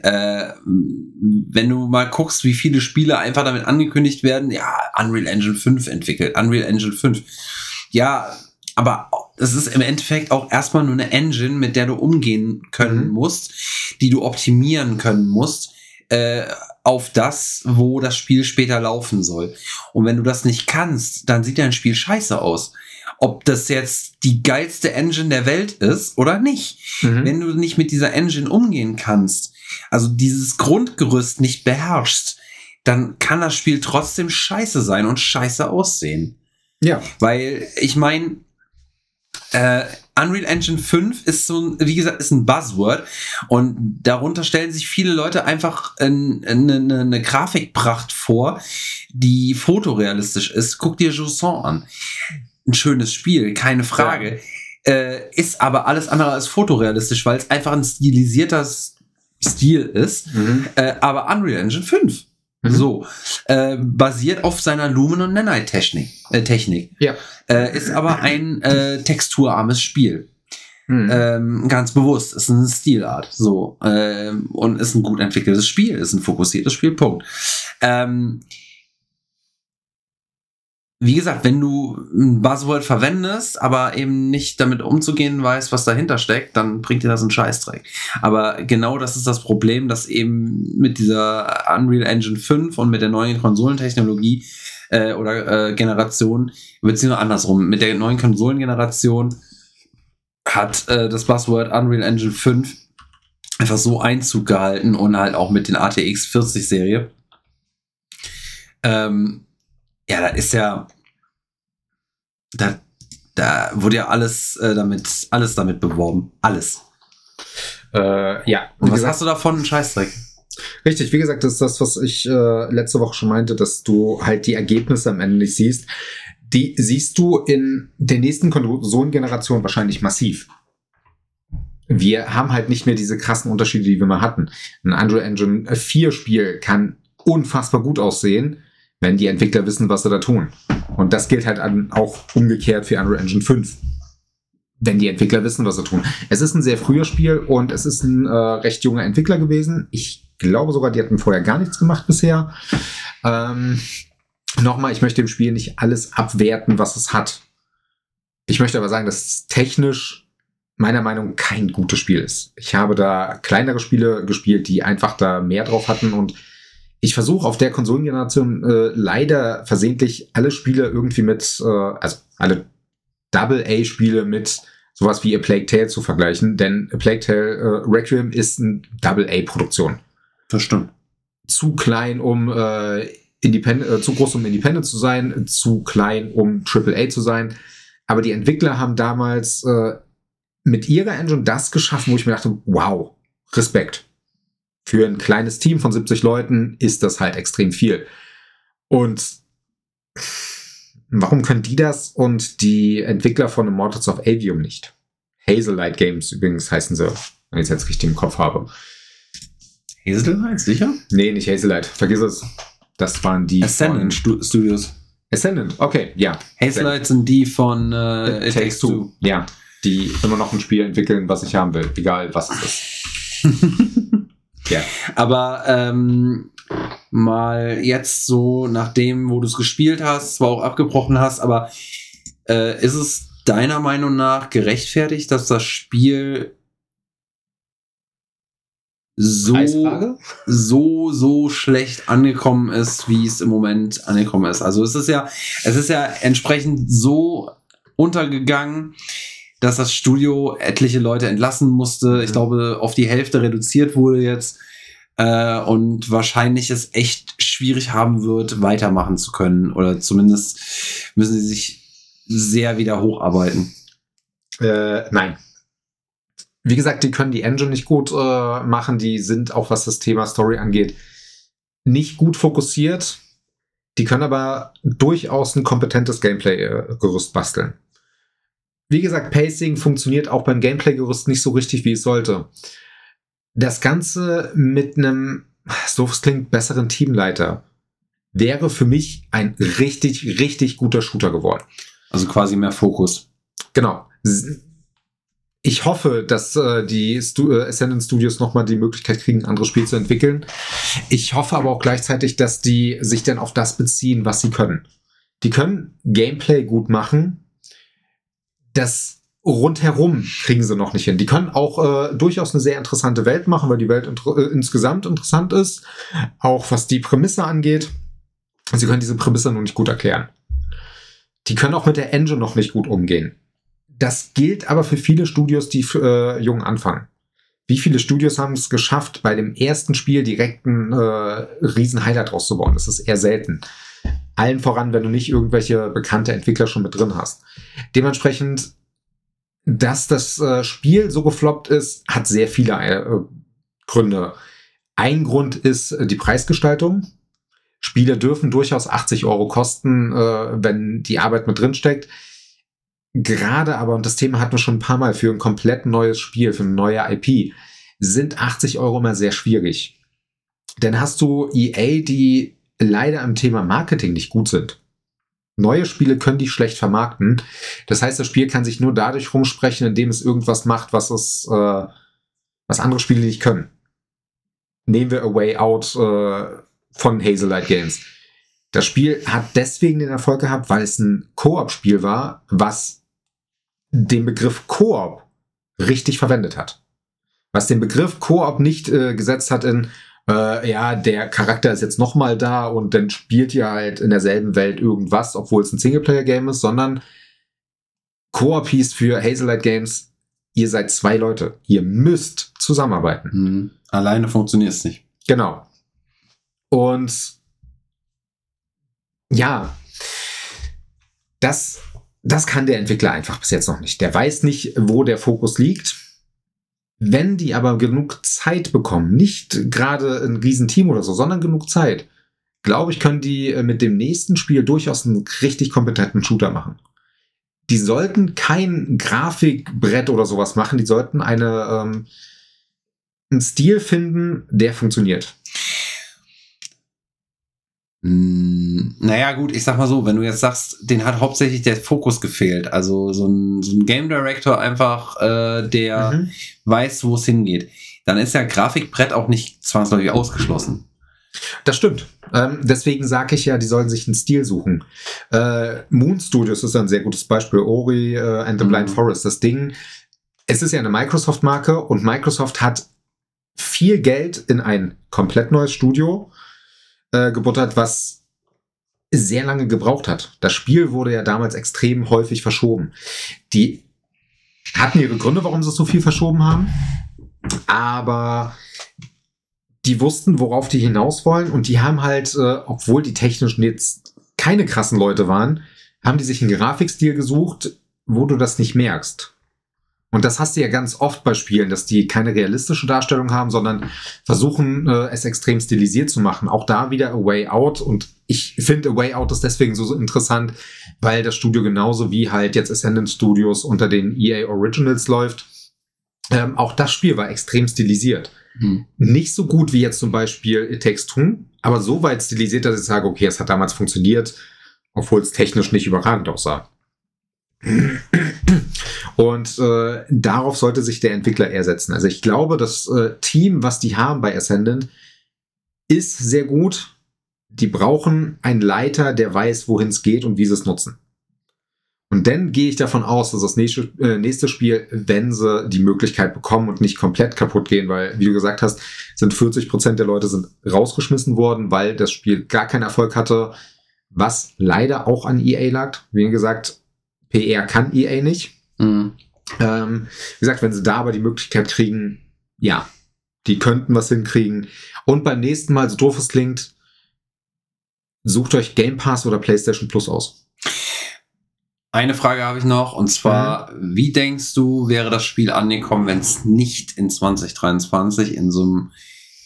Äh, wenn du mal guckst, wie viele Spiele einfach damit angekündigt werden, ja, Unreal Engine 5 entwickelt, Unreal Engine 5. Ja, aber es ist im Endeffekt auch erstmal nur eine Engine, mit der du umgehen können mhm. musst, die du optimieren können musst. Äh, auf das, wo das Spiel später laufen soll. Und wenn du das nicht kannst, dann sieht dein Spiel scheiße aus. Ob das jetzt die geilste Engine der Welt ist oder nicht. Mhm. Wenn du nicht mit dieser Engine umgehen kannst, also dieses Grundgerüst nicht beherrschst, dann kann das Spiel trotzdem scheiße sein und scheiße aussehen. Ja. Weil, ich meine, äh, Unreal Engine 5 ist so ein, wie gesagt, ist ein Buzzword und darunter stellen sich viele Leute einfach eine, eine, eine Grafikpracht vor, die fotorealistisch ist. Guck dir Jousson an. Ein schönes Spiel, keine Frage. Ja. Äh, ist aber alles andere als fotorealistisch, weil es einfach ein stilisierter Stil ist. Mhm. Äh, aber Unreal Engine 5 Mhm. So, äh, basiert auf seiner Lumen- und Nanite-Technik. Äh, Technik. Ja. Äh, ist aber ein äh, texturarmes Spiel. Mhm. Ähm, ganz bewusst, ist eine Stilart. So. Ähm, und ist ein gut entwickeltes Spiel, ist ein fokussiertes Spiel, Punkt. Ähm, wie gesagt, wenn du ein Buzzword verwendest, aber eben nicht damit umzugehen weißt, was dahinter steckt, dann bringt dir das einen Scheißdreck. Aber genau das ist das Problem, dass eben mit dieser Unreal Engine 5 und mit der neuen Konsolentechnologie äh, oder äh, Generation, beziehungsweise andersrum, mit der neuen Konsolengeneration hat äh, das Buzzword Unreal Engine 5 einfach so Einzug gehalten und halt auch mit den ATX 40 Serie Ähm, ja, da ist ja, da, da wurde ja alles äh, damit, alles damit beworben. Alles. Äh, ja. Und was gesagt- hast du davon? Ein Scheißdreck. Richtig, wie gesagt, das ist das, was ich äh, letzte Woche schon meinte, dass du halt die Ergebnisse am Ende nicht siehst. Die siehst du in der nächsten Konsolengeneration wahrscheinlich massiv. Wir haben halt nicht mehr diese krassen Unterschiede, die wir mal hatten. Ein Unreal Engine 4 Spiel kann unfassbar gut aussehen, wenn die Entwickler wissen, was sie da tun. Und das gilt halt an, auch umgekehrt für Unreal Engine 5. Wenn die Entwickler wissen, was sie tun. Es ist ein sehr früher Spiel und es ist ein äh, recht junger Entwickler gewesen. Ich glaube sogar, die hatten vorher gar nichts gemacht bisher. Ähm, Nochmal, ich möchte dem Spiel nicht alles abwerten, was es hat. Ich möchte aber sagen, dass es technisch meiner Meinung nach kein gutes Spiel ist. Ich habe da kleinere Spiele gespielt, die einfach da mehr drauf hatten und ich versuche auf der Konsolengeneration äh, leider versehentlich alle Spiele irgendwie mit, äh, also alle Double-A-Spiele mit sowas wie A Plague Tale zu vergleichen, denn A Plague Tale äh, Requiem ist eine Double-A-Produktion. Das stimmt. Zu klein, um äh, Independent, äh, zu groß, um Independent zu sein, zu klein, um AAA zu sein. Aber die Entwickler haben damals äh, mit ihrer Engine das geschaffen, wo ich mir dachte, wow, Respekt. Für ein kleines Team von 70 Leuten ist das halt extrem viel. Und warum können die das und die Entwickler von Immortals of Avium nicht? Hazelight Games übrigens heißen sie, wenn ich es jetzt richtig im Kopf habe. Hazellight, sicher? Nee, nicht Hazelight, vergiss es. Das waren die Ascendant Stu Studios. Ascendant, okay, ja. Hazelight sind die von äh, It Takes Two. Ja, die immer noch ein Spiel entwickeln, was ich haben will, egal was es ist. Ja. Aber ähm, mal jetzt so, nachdem, wo du es gespielt hast, zwar auch abgebrochen hast, aber äh, ist es deiner Meinung nach gerechtfertigt, dass das Spiel so, Preisfrage? so, so schlecht angekommen ist, wie es im Moment angekommen ist. Also es ist ja, es ist ja entsprechend so untergegangen, dass das Studio etliche Leute entlassen musste. Ich Mhm. glaube, auf die Hälfte reduziert wurde jetzt. Äh, und wahrscheinlich es echt schwierig haben wird, weitermachen zu können. Oder zumindest müssen sie sich sehr wieder hocharbeiten. Äh, nein. Wie gesagt, die können die Engine nicht gut äh, machen. Die sind auch, was das Thema Story angeht, nicht gut fokussiert. Die können aber durchaus ein kompetentes Gameplay-Gerüst basteln. Wie gesagt, Pacing funktioniert auch beim Gameplay-Gerüst nicht so richtig, wie es sollte. Das Ganze mit einem, so es klingt, besseren Teamleiter wäre für mich ein richtig, richtig guter Shooter geworden. Also quasi mehr Fokus. Genau. Ich hoffe, dass äh, die Stu äh, Ascendant Studios nochmal die Möglichkeit kriegen, ein anderes Spiel zu entwickeln. Ich hoffe aber auch gleichzeitig, dass die sich dann auf das beziehen, was sie können. Die können Gameplay gut machen. Das rundherum kriegen sie noch nicht hin. Die können auch äh, durchaus eine sehr interessante Welt machen, weil die Welt inter äh, insgesamt interessant ist. Auch was die Prämisse angeht. Sie können diese Prämisse noch nicht gut erklären. Die können auch mit der Engine noch nicht gut umgehen. Das gilt aber für viele Studios, die äh, jung anfangen. Wie viele Studios haben es geschafft, bei dem ersten Spiel direkt ein äh, riesen Highlight rauszubauen? Das ist eher selten. Allen voran, wenn du nicht irgendwelche bekannte Entwickler schon mit drin hast. Dementsprechend, dass das äh, Spiel so gefloppt ist, hat sehr viele äh, Gründe. Ein Grund ist äh, die Preisgestaltung. Spiele dürfen durchaus 80 Euro kosten, wenn die Arbeit mit drin steckt. Gerade aber, und das Thema hatten wir schon ein paar Mal, für ein komplett neues Spiel, für eine neue IP, sind 80 Euro immer sehr schwierig. Denn hast du EA, die leider im Thema Marketing nicht gut sind. Neue Spiele können die schlecht vermarkten. Das heißt, das Spiel kann sich nur dadurch rumsprechen, indem es irgendwas macht, was es, äh, was andere Spiele nicht können. Nehmen wir A Way Out äh, von Hazelight Games. Das Spiel hat deswegen den Erfolg gehabt, weil es ein Koop-Spiel war, was den Begriff Koop richtig verwendet hat. Was den Begriff Koop nicht äh, gesetzt hat in, äh, ja, der Charakter ist jetzt nochmal da und dann spielt ihr halt in derselben Welt irgendwas, obwohl es ein Singleplayer-Game ist, sondern Koop hieß für Hazelight Games, ihr seid zwei Leute. Ihr müsst zusammenarbeiten. Mhm. Alleine funktioniert es nicht. Genau. Und Ja, das, das kann der Entwickler einfach bis jetzt noch nicht. Der weiß nicht, wo der Fokus liegt. Wenn die aber genug Zeit bekommen, nicht gerade ein Riesenteam oder so, sondern genug Zeit, glaube ich, können die äh, mit dem nächsten Spiel durchaus einen richtig kompetenten Shooter machen. Die sollten kein Grafikbrett oder sowas machen, die sollten eine, ähm, einen Stil finden, der funktioniert. Hm, naja, gut, ich sag mal so, wenn du jetzt sagst, den hat hauptsächlich der Fokus gefehlt. Also so ein, so ein Game Director einfach, äh, der mhm. weiß, wo es hingeht. Dann ist ja Grafikbrett auch nicht zwangsläufig ausgeschlossen. Das stimmt. Ähm, deswegen sage ich ja, die sollen sich einen Stil suchen. Äh, Moon Studios ist ein sehr gutes Beispiel. Ori äh, and the mhm. Blind Forest. Das Ding, es ist ja eine Microsoft-Marke und Microsoft hat viel Geld in ein komplett neues Studio äh, gebuttert, was sehr lange gebraucht hat. Das Spiel wurde ja damals extrem häufig verschoben. Die hatten ihre Gründe, warum sie so viel verschoben haben, aber die wussten, worauf die hinaus wollen und die haben halt, äh, obwohl die technischen jetzt keine krassen Leute waren, haben die sich einen Grafikstil gesucht, wo du das nicht merkst. Und das hast du ja ganz oft bei Spielen, dass die keine realistische Darstellung haben, sondern versuchen, äh, es extrem stilisiert zu machen. Auch da wieder A Way Out. Und ich finde, A Way Out ist deswegen so, so interessant, weil das Studio genauso wie halt jetzt Ascendant Studios unter den EA Originals läuft. Ähm, auch das Spiel war extrem stilisiert. Hm. Nicht so gut wie jetzt zum Beispiel It Takes Two, aber so weit stilisiert, dass ich sage, okay, es hat damals funktioniert, obwohl es technisch nicht überragend aussah. Und äh, darauf sollte sich der Entwickler eher setzen. Also ich glaube, das äh, Team, was die haben bei Ascendant, ist sehr gut. Die brauchen einen Leiter, der weiß, wohin es geht und wie sie es nutzen. Und dann gehe ich davon aus, dass das nächste, äh, nächste Spiel, wenn sie die Möglichkeit bekommen und nicht komplett kaputt gehen, weil, wie du gesagt hast, sind 40 Prozent der Leute sind rausgeschmissen worden, weil das Spiel gar keinen Erfolg hatte, was leider auch an EA lag. Wie gesagt, PR kann EA nicht. Mhm. Ähm, wie gesagt, wenn sie da aber die Möglichkeit kriegen, ja, die könnten was hinkriegen. Und beim nächsten Mal, so doof es klingt, sucht euch Game Pass oder PlayStation Plus aus. Eine Frage habe ich noch, und zwar, mhm. wie denkst du, wäre das Spiel angekommen, wenn es nicht in 2023 in so einem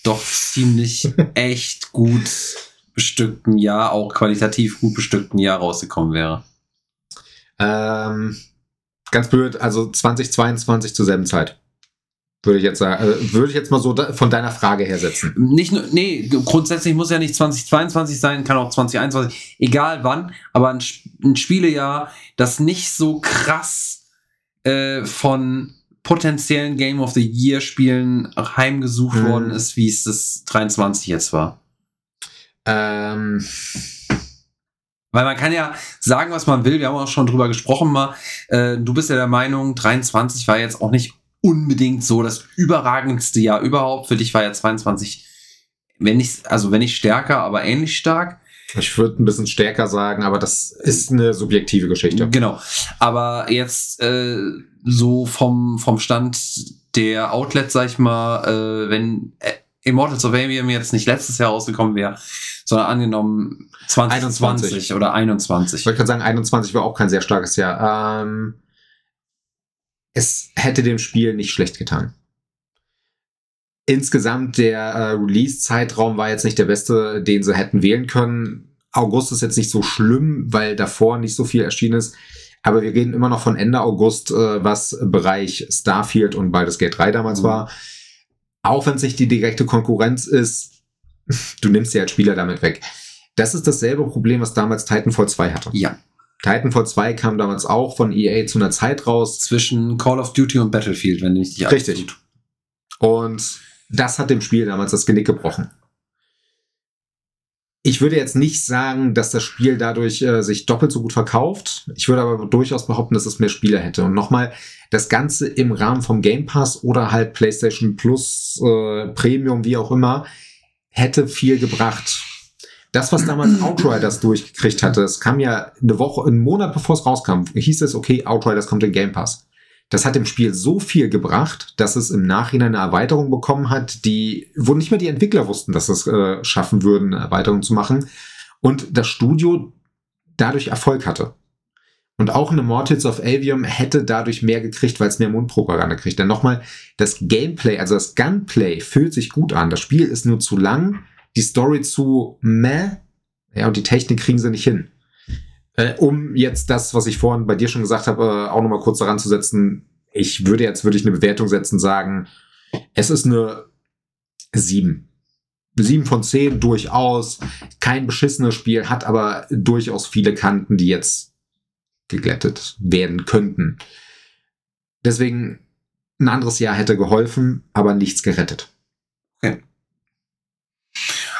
doch ziemlich echt gut bestückten Jahr, auch qualitativ gut bestückten Jahr rausgekommen wäre? Ähm, ganz blöd, also 2022 zur selben Zeit. Würde ich jetzt sagen, äh, würde ich jetzt mal so da, von deiner Frage her setzen. Nicht nur, nee, grundsätzlich muss ja nicht 2022 sein, kann auch 2021, egal wann, aber ein, ein Spielejahr, das nicht so krass äh, von potenziellen Game of the Year Spielen heimgesucht hm. worden ist, wie es das 23 jetzt war. Ähm, weil man kann ja sagen, was man will. Wir haben auch schon drüber gesprochen mal. Äh, du bist ja der Meinung, 23 war jetzt auch nicht unbedingt so das überragendste Jahr überhaupt. Für dich war ja 22, wenn nicht, also wenn nicht stärker, aber ähnlich stark. Ich würde ein bisschen stärker sagen, aber das ist eine subjektive Geschichte. Genau. Aber jetzt äh, so vom, vom Stand der Outlets, sag ich mal, äh, wenn äh, Immortals of Avium jetzt nicht letztes Jahr rausgekommen wäre, sondern angenommen 2020 21. oder 21. Ich wollte gerade sagen, 21 war auch kein sehr starkes Jahr. Ähm, es hätte dem Spiel nicht schlecht getan. Insgesamt der äh, Release-Zeitraum war jetzt nicht der beste, den sie hätten wählen können. August ist jetzt nicht so schlimm, weil davor nicht so viel erschienen ist. Aber wir reden immer noch von Ende August, äh, was Bereich Starfield und Baldur's Gate 3 damals mhm. war. Auch wenn es nicht die direkte Konkurrenz ist, du nimmst sie als Spieler damit weg. Das ist dasselbe Problem, was damals Titanfall 2 hatte. Ja. Titanfall 2 kam damals auch von EA zu einer Zeit raus. Zwischen Call of Duty und Battlefield, wenn ich nicht Richtig. Tut. Und das hat dem Spiel damals das Genick gebrochen. Ich würde jetzt nicht sagen, dass das Spiel dadurch äh, sich doppelt so gut verkauft. Ich würde aber durchaus behaupten, dass es mehr Spieler hätte. Und nochmal, das Ganze im Rahmen vom Game Pass oder halt PlayStation Plus, äh, Premium, wie auch immer, hätte viel gebracht. Das, was damals Outriders durchgekriegt hatte, es kam ja eine Woche, einen Monat bevor es rauskam, hieß es, okay, Outriders kommt in Game Pass. Das hat dem Spiel so viel gebracht, dass es im Nachhinein eine Erweiterung bekommen hat, die, wo nicht mehr die Entwickler wussten, dass es äh, schaffen würden, eine Erweiterung zu machen. und das Studio dadurch Erfolg hatte. Und auch eine Mortals of Avium hätte dadurch mehr gekriegt, weil es mehr Mundpropaganda kriegt. Denn nochmal, das Gameplay, also das Gunplay fühlt sich gut an. Das Spiel ist nur zu lang, die Story zu meh, ja, und die Technik kriegen sie nicht hin. Äh, um jetzt das, was ich vorhin bei dir schon gesagt habe, äh, auch nochmal kurz daran zu setzen, ich würde jetzt, würde ich eine Bewertung setzen, sagen, es ist eine 7. 7 von 10 durchaus. Kein beschissenes Spiel, hat aber durchaus viele Kanten, die jetzt geglättet werden könnten. Deswegen ein anderes Jahr hätte geholfen, aber nichts gerettet.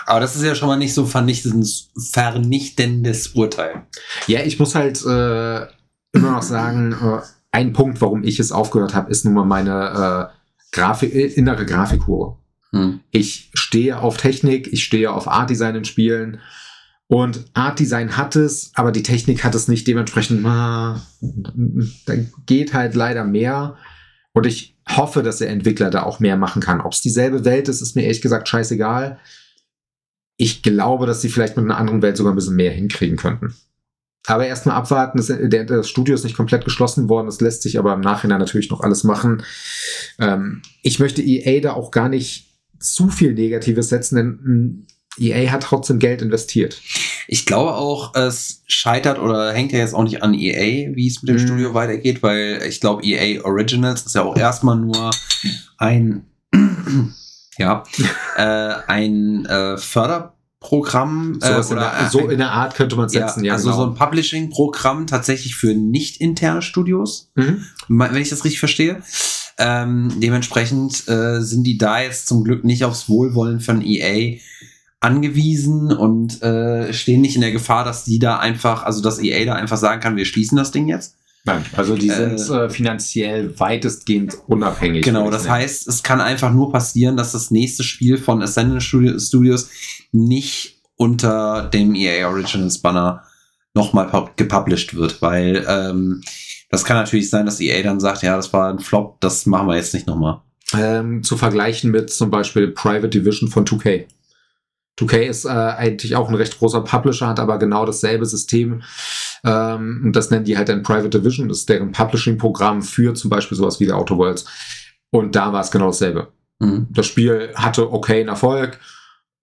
Aber das ist ja schon mal nicht so vernichtendes, vernichtendes Urteil. Ja, ich muss halt äh, immer noch sagen, äh, ein Punkt, warum ich es aufgehört habe, ist nun mal meine äh, Grafik, äh, innere Grafikhure. Hm. Ich stehe auf Technik, ich stehe auf Art Design in Spielen und Art Design hat es, aber die Technik hat es nicht. Dementsprechend, ah, da geht halt leider mehr. Und ich hoffe, dass der Entwickler da auch mehr machen kann. Ob es dieselbe Welt ist, ist mir ehrlich gesagt scheißegal. Ich glaube, dass sie vielleicht mit einer anderen Welt sogar ein bisschen mehr hinkriegen könnten. Aber erstmal abwarten. Das, der, das, Studio ist nicht komplett geschlossen worden. Das lässt sich aber im Nachhinein natürlich noch alles machen. Ähm, ich möchte EA da auch gar nicht zu viel Negatives setzen, denn hm, EA hat trotzdem Geld investiert. Ich glaube auch, es scheitert oder hängt ja jetzt auch nicht an EA, wie es mit dem mhm. Studio weitergeht, weil ich glaube, EA Originals ist ja auch erstmal nur ein, ja, äh, ein äh, Förderprogramm äh, so, oder in der, so in der Art könnte man setzen. Ja, ja also genau. so ein Publishing-Programm tatsächlich für nicht interne Studios, mhm. wenn ich das richtig verstehe. Ähm, dementsprechend äh, sind die da jetzt zum Glück nicht aufs Wohlwollen von EA angewiesen und äh, stehen nicht in der Gefahr, dass die da einfach, also dass EA da einfach sagen kann, wir schließen das Ding jetzt. Nein, also die sind äh, äh finanziell weitestgehend unabhängig. Genau, das heißt, es kann einfach nur passieren, dass das nächste Spiel von Ascendant Studios nicht unter dem EA Originals Banner nochmal gepublished wird, weil ähm, das kann natürlich sein, dass EA dann sagt, ja, das war ein Flop, das machen wir jetzt nicht nochmal. Ähm, zu vergleichen mit zum Beispiel Private Division von 2K. 2K ist äh, eigentlich auch ein recht großer Publisher, hat aber genau dasselbe System. Ähm, und das nennen die halt ein Private Division. Das ist deren Publishing-Programm für zum Beispiel sowas wie der Outer Worlds. Und da war es genau dasselbe. Mhm. Das Spiel hatte okay einen Erfolg.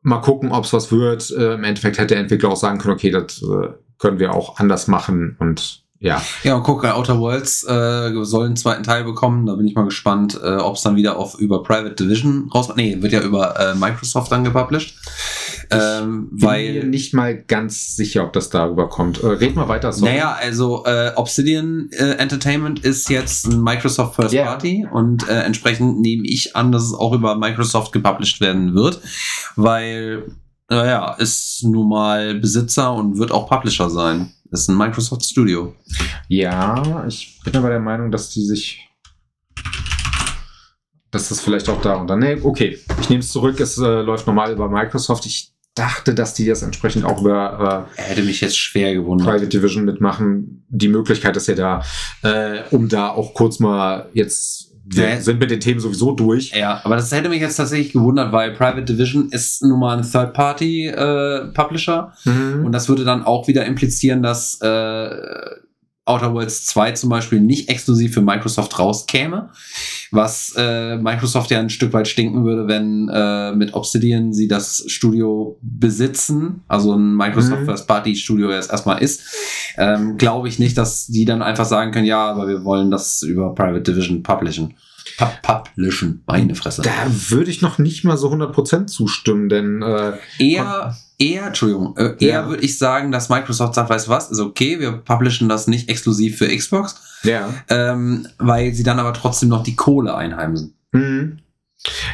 Mal gucken, ob es was wird. Äh, Im Endeffekt hätte der Entwickler auch sagen können, okay, das äh, können wir auch anders machen und ja. Ja, und guck, Outer Worlds äh, soll einen zweiten Teil bekommen. Da bin ich mal gespannt, äh, ob es dann wieder auf über Private Division rauskommt. Nee, wird ja über äh, Microsoft dann gepublished. Ähm, ich bin weil, mir nicht mal ganz sicher, ob das darüber kommt. Äh, red mal weiter. Sorry. Naja, also äh, Obsidian äh, Entertainment ist jetzt ein Microsoft First yeah. Party und äh, entsprechend nehme ich an, dass es auch über Microsoft gepublished werden wird, weil naja, ist nun mal Besitzer und wird auch Publisher sein. Ist ein Microsoft Studio. Ja, ich bin aber der Meinung, dass die sich. Dass das vielleicht auch da und dann. Nee, okay, ich nehme es zurück. Es äh, läuft normal über Microsoft. Ich dachte, dass die das entsprechend auch über äh, hätte mich jetzt schwer gewundert. Private Division mitmachen. Die Möglichkeit ist ja da, äh, um da auch kurz mal jetzt wir ja. sind mit den Themen sowieso durch. Ja, aber das hätte mich jetzt tatsächlich gewundert, weil Private Division ist nun mal ein Third-Party-Publisher. Äh, mhm. Und das würde dann auch wieder implizieren, dass äh, Outer Worlds 2 zum Beispiel nicht exklusiv für Microsoft rauskäme, was äh, Microsoft ja ein Stück weit stinken würde, wenn äh, mit Obsidian sie das Studio besitzen, also ein Microsoft mhm. First Party Studio jetzt erstmal ist, ähm, glaube ich nicht, dass die dann einfach sagen können, ja, aber wir wollen das über Private Division publishen. Publishen, meine Fresse. Da würde ich noch nicht mal so 100% zustimmen, denn äh, eher eher, Entschuldigung, äh, eher ja. würde ich sagen, dass Microsoft sagt, weißt du was, ist okay, wir publishen das nicht exklusiv für Xbox. Ja. Ähm, weil sie dann aber trotzdem noch die Kohle einheimsen. Mhm.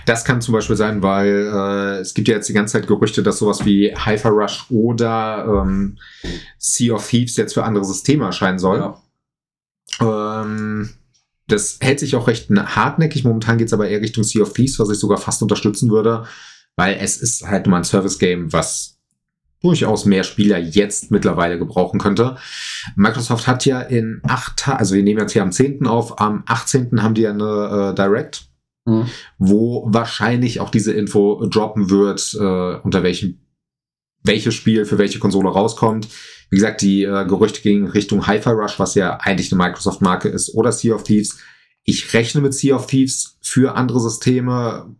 Das kann zum Beispiel sein, weil äh, es gibt ja jetzt die ganze Zeit Gerüchte, dass sowas wie Hyper Rush oder ähm, Sea of Thieves jetzt für andere Systeme erscheinen soll. Ja. Ähm, das hält sich auch recht hartnäckig. Momentan geht es aber eher Richtung Sea of Thieves, was ich sogar fast unterstützen würde weil es ist halt nur ein Service-Game, was durchaus mehr Spieler jetzt mittlerweile gebrauchen könnte. Microsoft hat ja in acht Tagen, also wir nehmen jetzt hier am 10. auf, am 18. haben die ja eine äh, Direct, mhm. wo wahrscheinlich auch diese Info droppen wird, äh, unter welchen welches Spiel für welche Konsole rauskommt. Wie gesagt, die äh, Gerüchte gingen Richtung Hi-Fi Rush, was ja eigentlich eine Microsoft-Marke ist, oder Sea of Thieves. Ich rechne mit Sea of Thieves für andere Systeme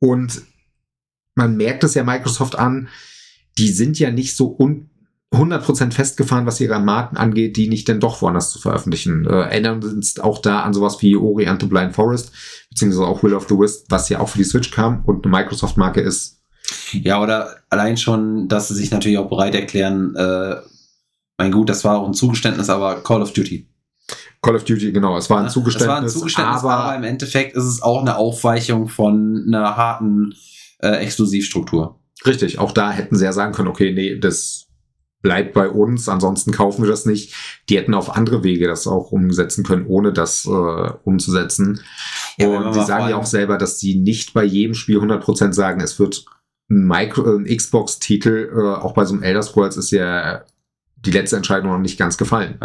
und man merkt es ja Microsoft an, die sind ja nicht so un 100% festgefahren, was ihre Marken angeht, die nicht denn doch woanders zu veröffentlichen. Äh, erinnern wir uns auch da an sowas wie Ori and the Blind Forest, beziehungsweise auch Will of the Wisp, was ja auch für die Switch kam und eine Microsoft-Marke ist. Ja, oder allein schon, dass sie sich natürlich auch bereit erklären, äh, mein gut, das war auch ein Zugeständnis, aber Call of Duty. Call of Duty, genau, es war ein Zugeständnis. Es war ein Zugeständnis, aber, aber im Endeffekt ist es auch eine Aufweichung von einer harten äh, Exklusivstruktur. Richtig, auch da hätten sie ja sagen können, okay, nee, das bleibt bei uns, ansonsten kaufen wir das nicht. Die hätten auf andere Wege das auch umsetzen können, ohne das äh, umzusetzen. Ja, und die mal sagen ja auch selber, dass sie nicht bei jedem Spiel 100% sagen, es wird ein, Micro, ein Xbox-Titel, äh, auch bei so einem Elder Scrolls ist ja die letzte Entscheidung noch nicht ganz gefallen.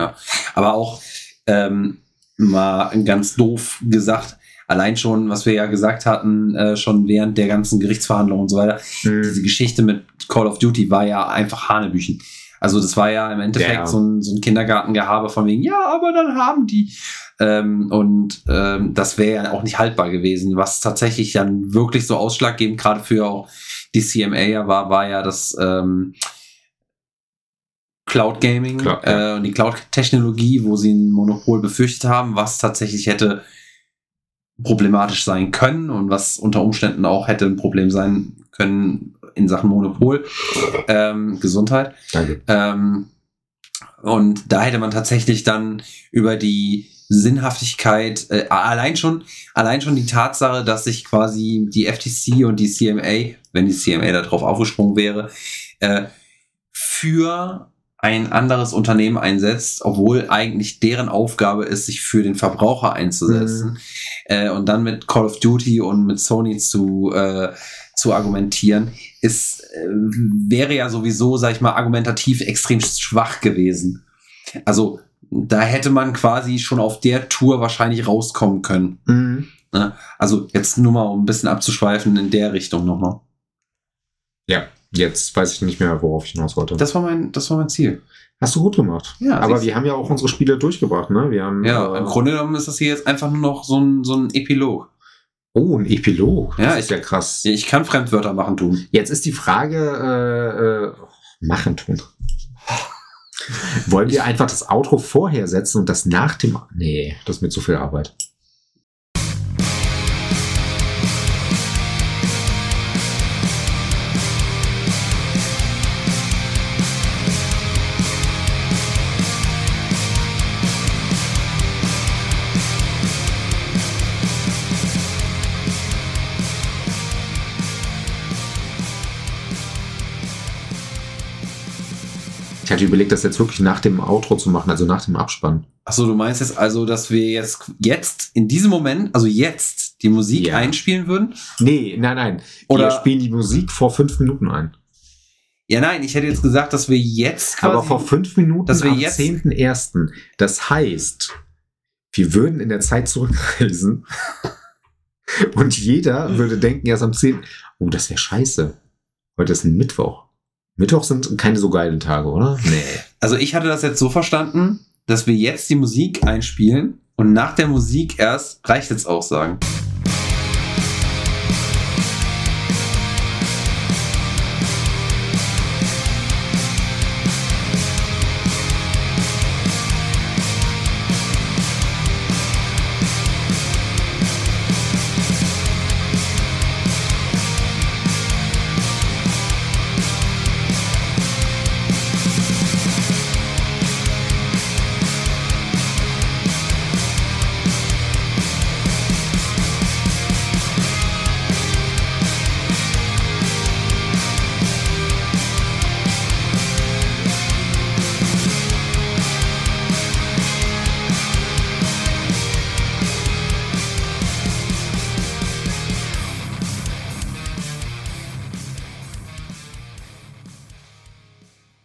Aber auch ähm, mal ganz doof gesagt, allein schon, was wir ja gesagt hatten, äh, schon während der ganzen Gerichtsverhandlungen und so weiter, diese Geschichte mit Call of Duty war ja einfach Hanebüchen. Also das war ja im Endeffekt Ja. so, ein, so ein Kindergartengehabe von wegen, ja, aber dann haben die. Ähm, und ähm, das wäre ja auch nicht haltbar gewesen. Was tatsächlich dann wirklich so ausschlaggebend gerade für auch die CMA ja war, war ja das ähm, Cloud Gaming Klar, ja. äh, und die Cloud-Technologie, wo sie ein Monopol befürchtet haben, was tatsächlich hätte problematisch sein können und was unter Umständen auch hätte ein Problem sein können in Sachen Monopol. Ähm, Gesundheit. Danke. Ähm, und da hätte man tatsächlich dann über die Sinnhaftigkeit, äh, allein schon, allein schon die Tatsache, dass sich quasi die FTC und die CMA, wenn die CMA da drauf aufgesprungen wäre, äh, für ein anderes Unternehmen einsetzt, obwohl eigentlich deren Aufgabe ist, sich für den Verbraucher einzusetzen. Äh, und dann mit Call of Duty und mit Sony zu, äh, zu argumentieren, ist, äh, wäre ja sowieso, sag ich mal, argumentativ extrem schwach gewesen. Also da hätte man quasi schon auf der Tour wahrscheinlich rauskommen können. Mhm. Also jetzt nur mal, um ein bisschen abzuschweifen in der Richtung nochmal. Ja, jetzt weiß ich nicht mehr, worauf ich hinaus wollte. Das war mein, das war mein Ziel. Hast du gut gemacht. Ja, Aber wir haben ja auch unsere Spiele durchgebracht, ne? Wir haben, Ja, äh, im Grunde genommen ist das hier jetzt einfach nur noch so ein, so ein Epilog. Oh, ein Epilog. Ja, das ist ich- ja krass. Ich kann Fremdwörter machen tun. Jetzt ist die Frage, äh, äh, machen tun. Wollen wir einfach das Outro vorher setzen und das nach dem. Nee, das ist mir zu viel Arbeit. Ich hatte überlegt, das jetzt wirklich nach dem Outro zu machen, also nach dem Abspann. Achso, du meinst jetzt also, dass wir jetzt, jetzt, in diesem Moment, also jetzt, die Musik Ja. einspielen würden? Nee, nein, nein. Oder- wir spielen die Musik vor fünf Minuten ein. Ja, nein, ich hätte jetzt gesagt, dass wir jetzt quasi. Aber vor fünf Minuten dass wir am jetzt- 10.01. Das heißt, wir würden in der Zeit zurückreisen und jeder würde denken, erst am 10. Oh, das wäre scheiße. Heute ist ein Mittwoch. Mittwoch sind keine so geilen Tage, oder? Nee. Also ich hatte das jetzt so verstanden, dass wir jetzt die Musik einspielen und nach der Musik erst, reicht jetzt auch sagen.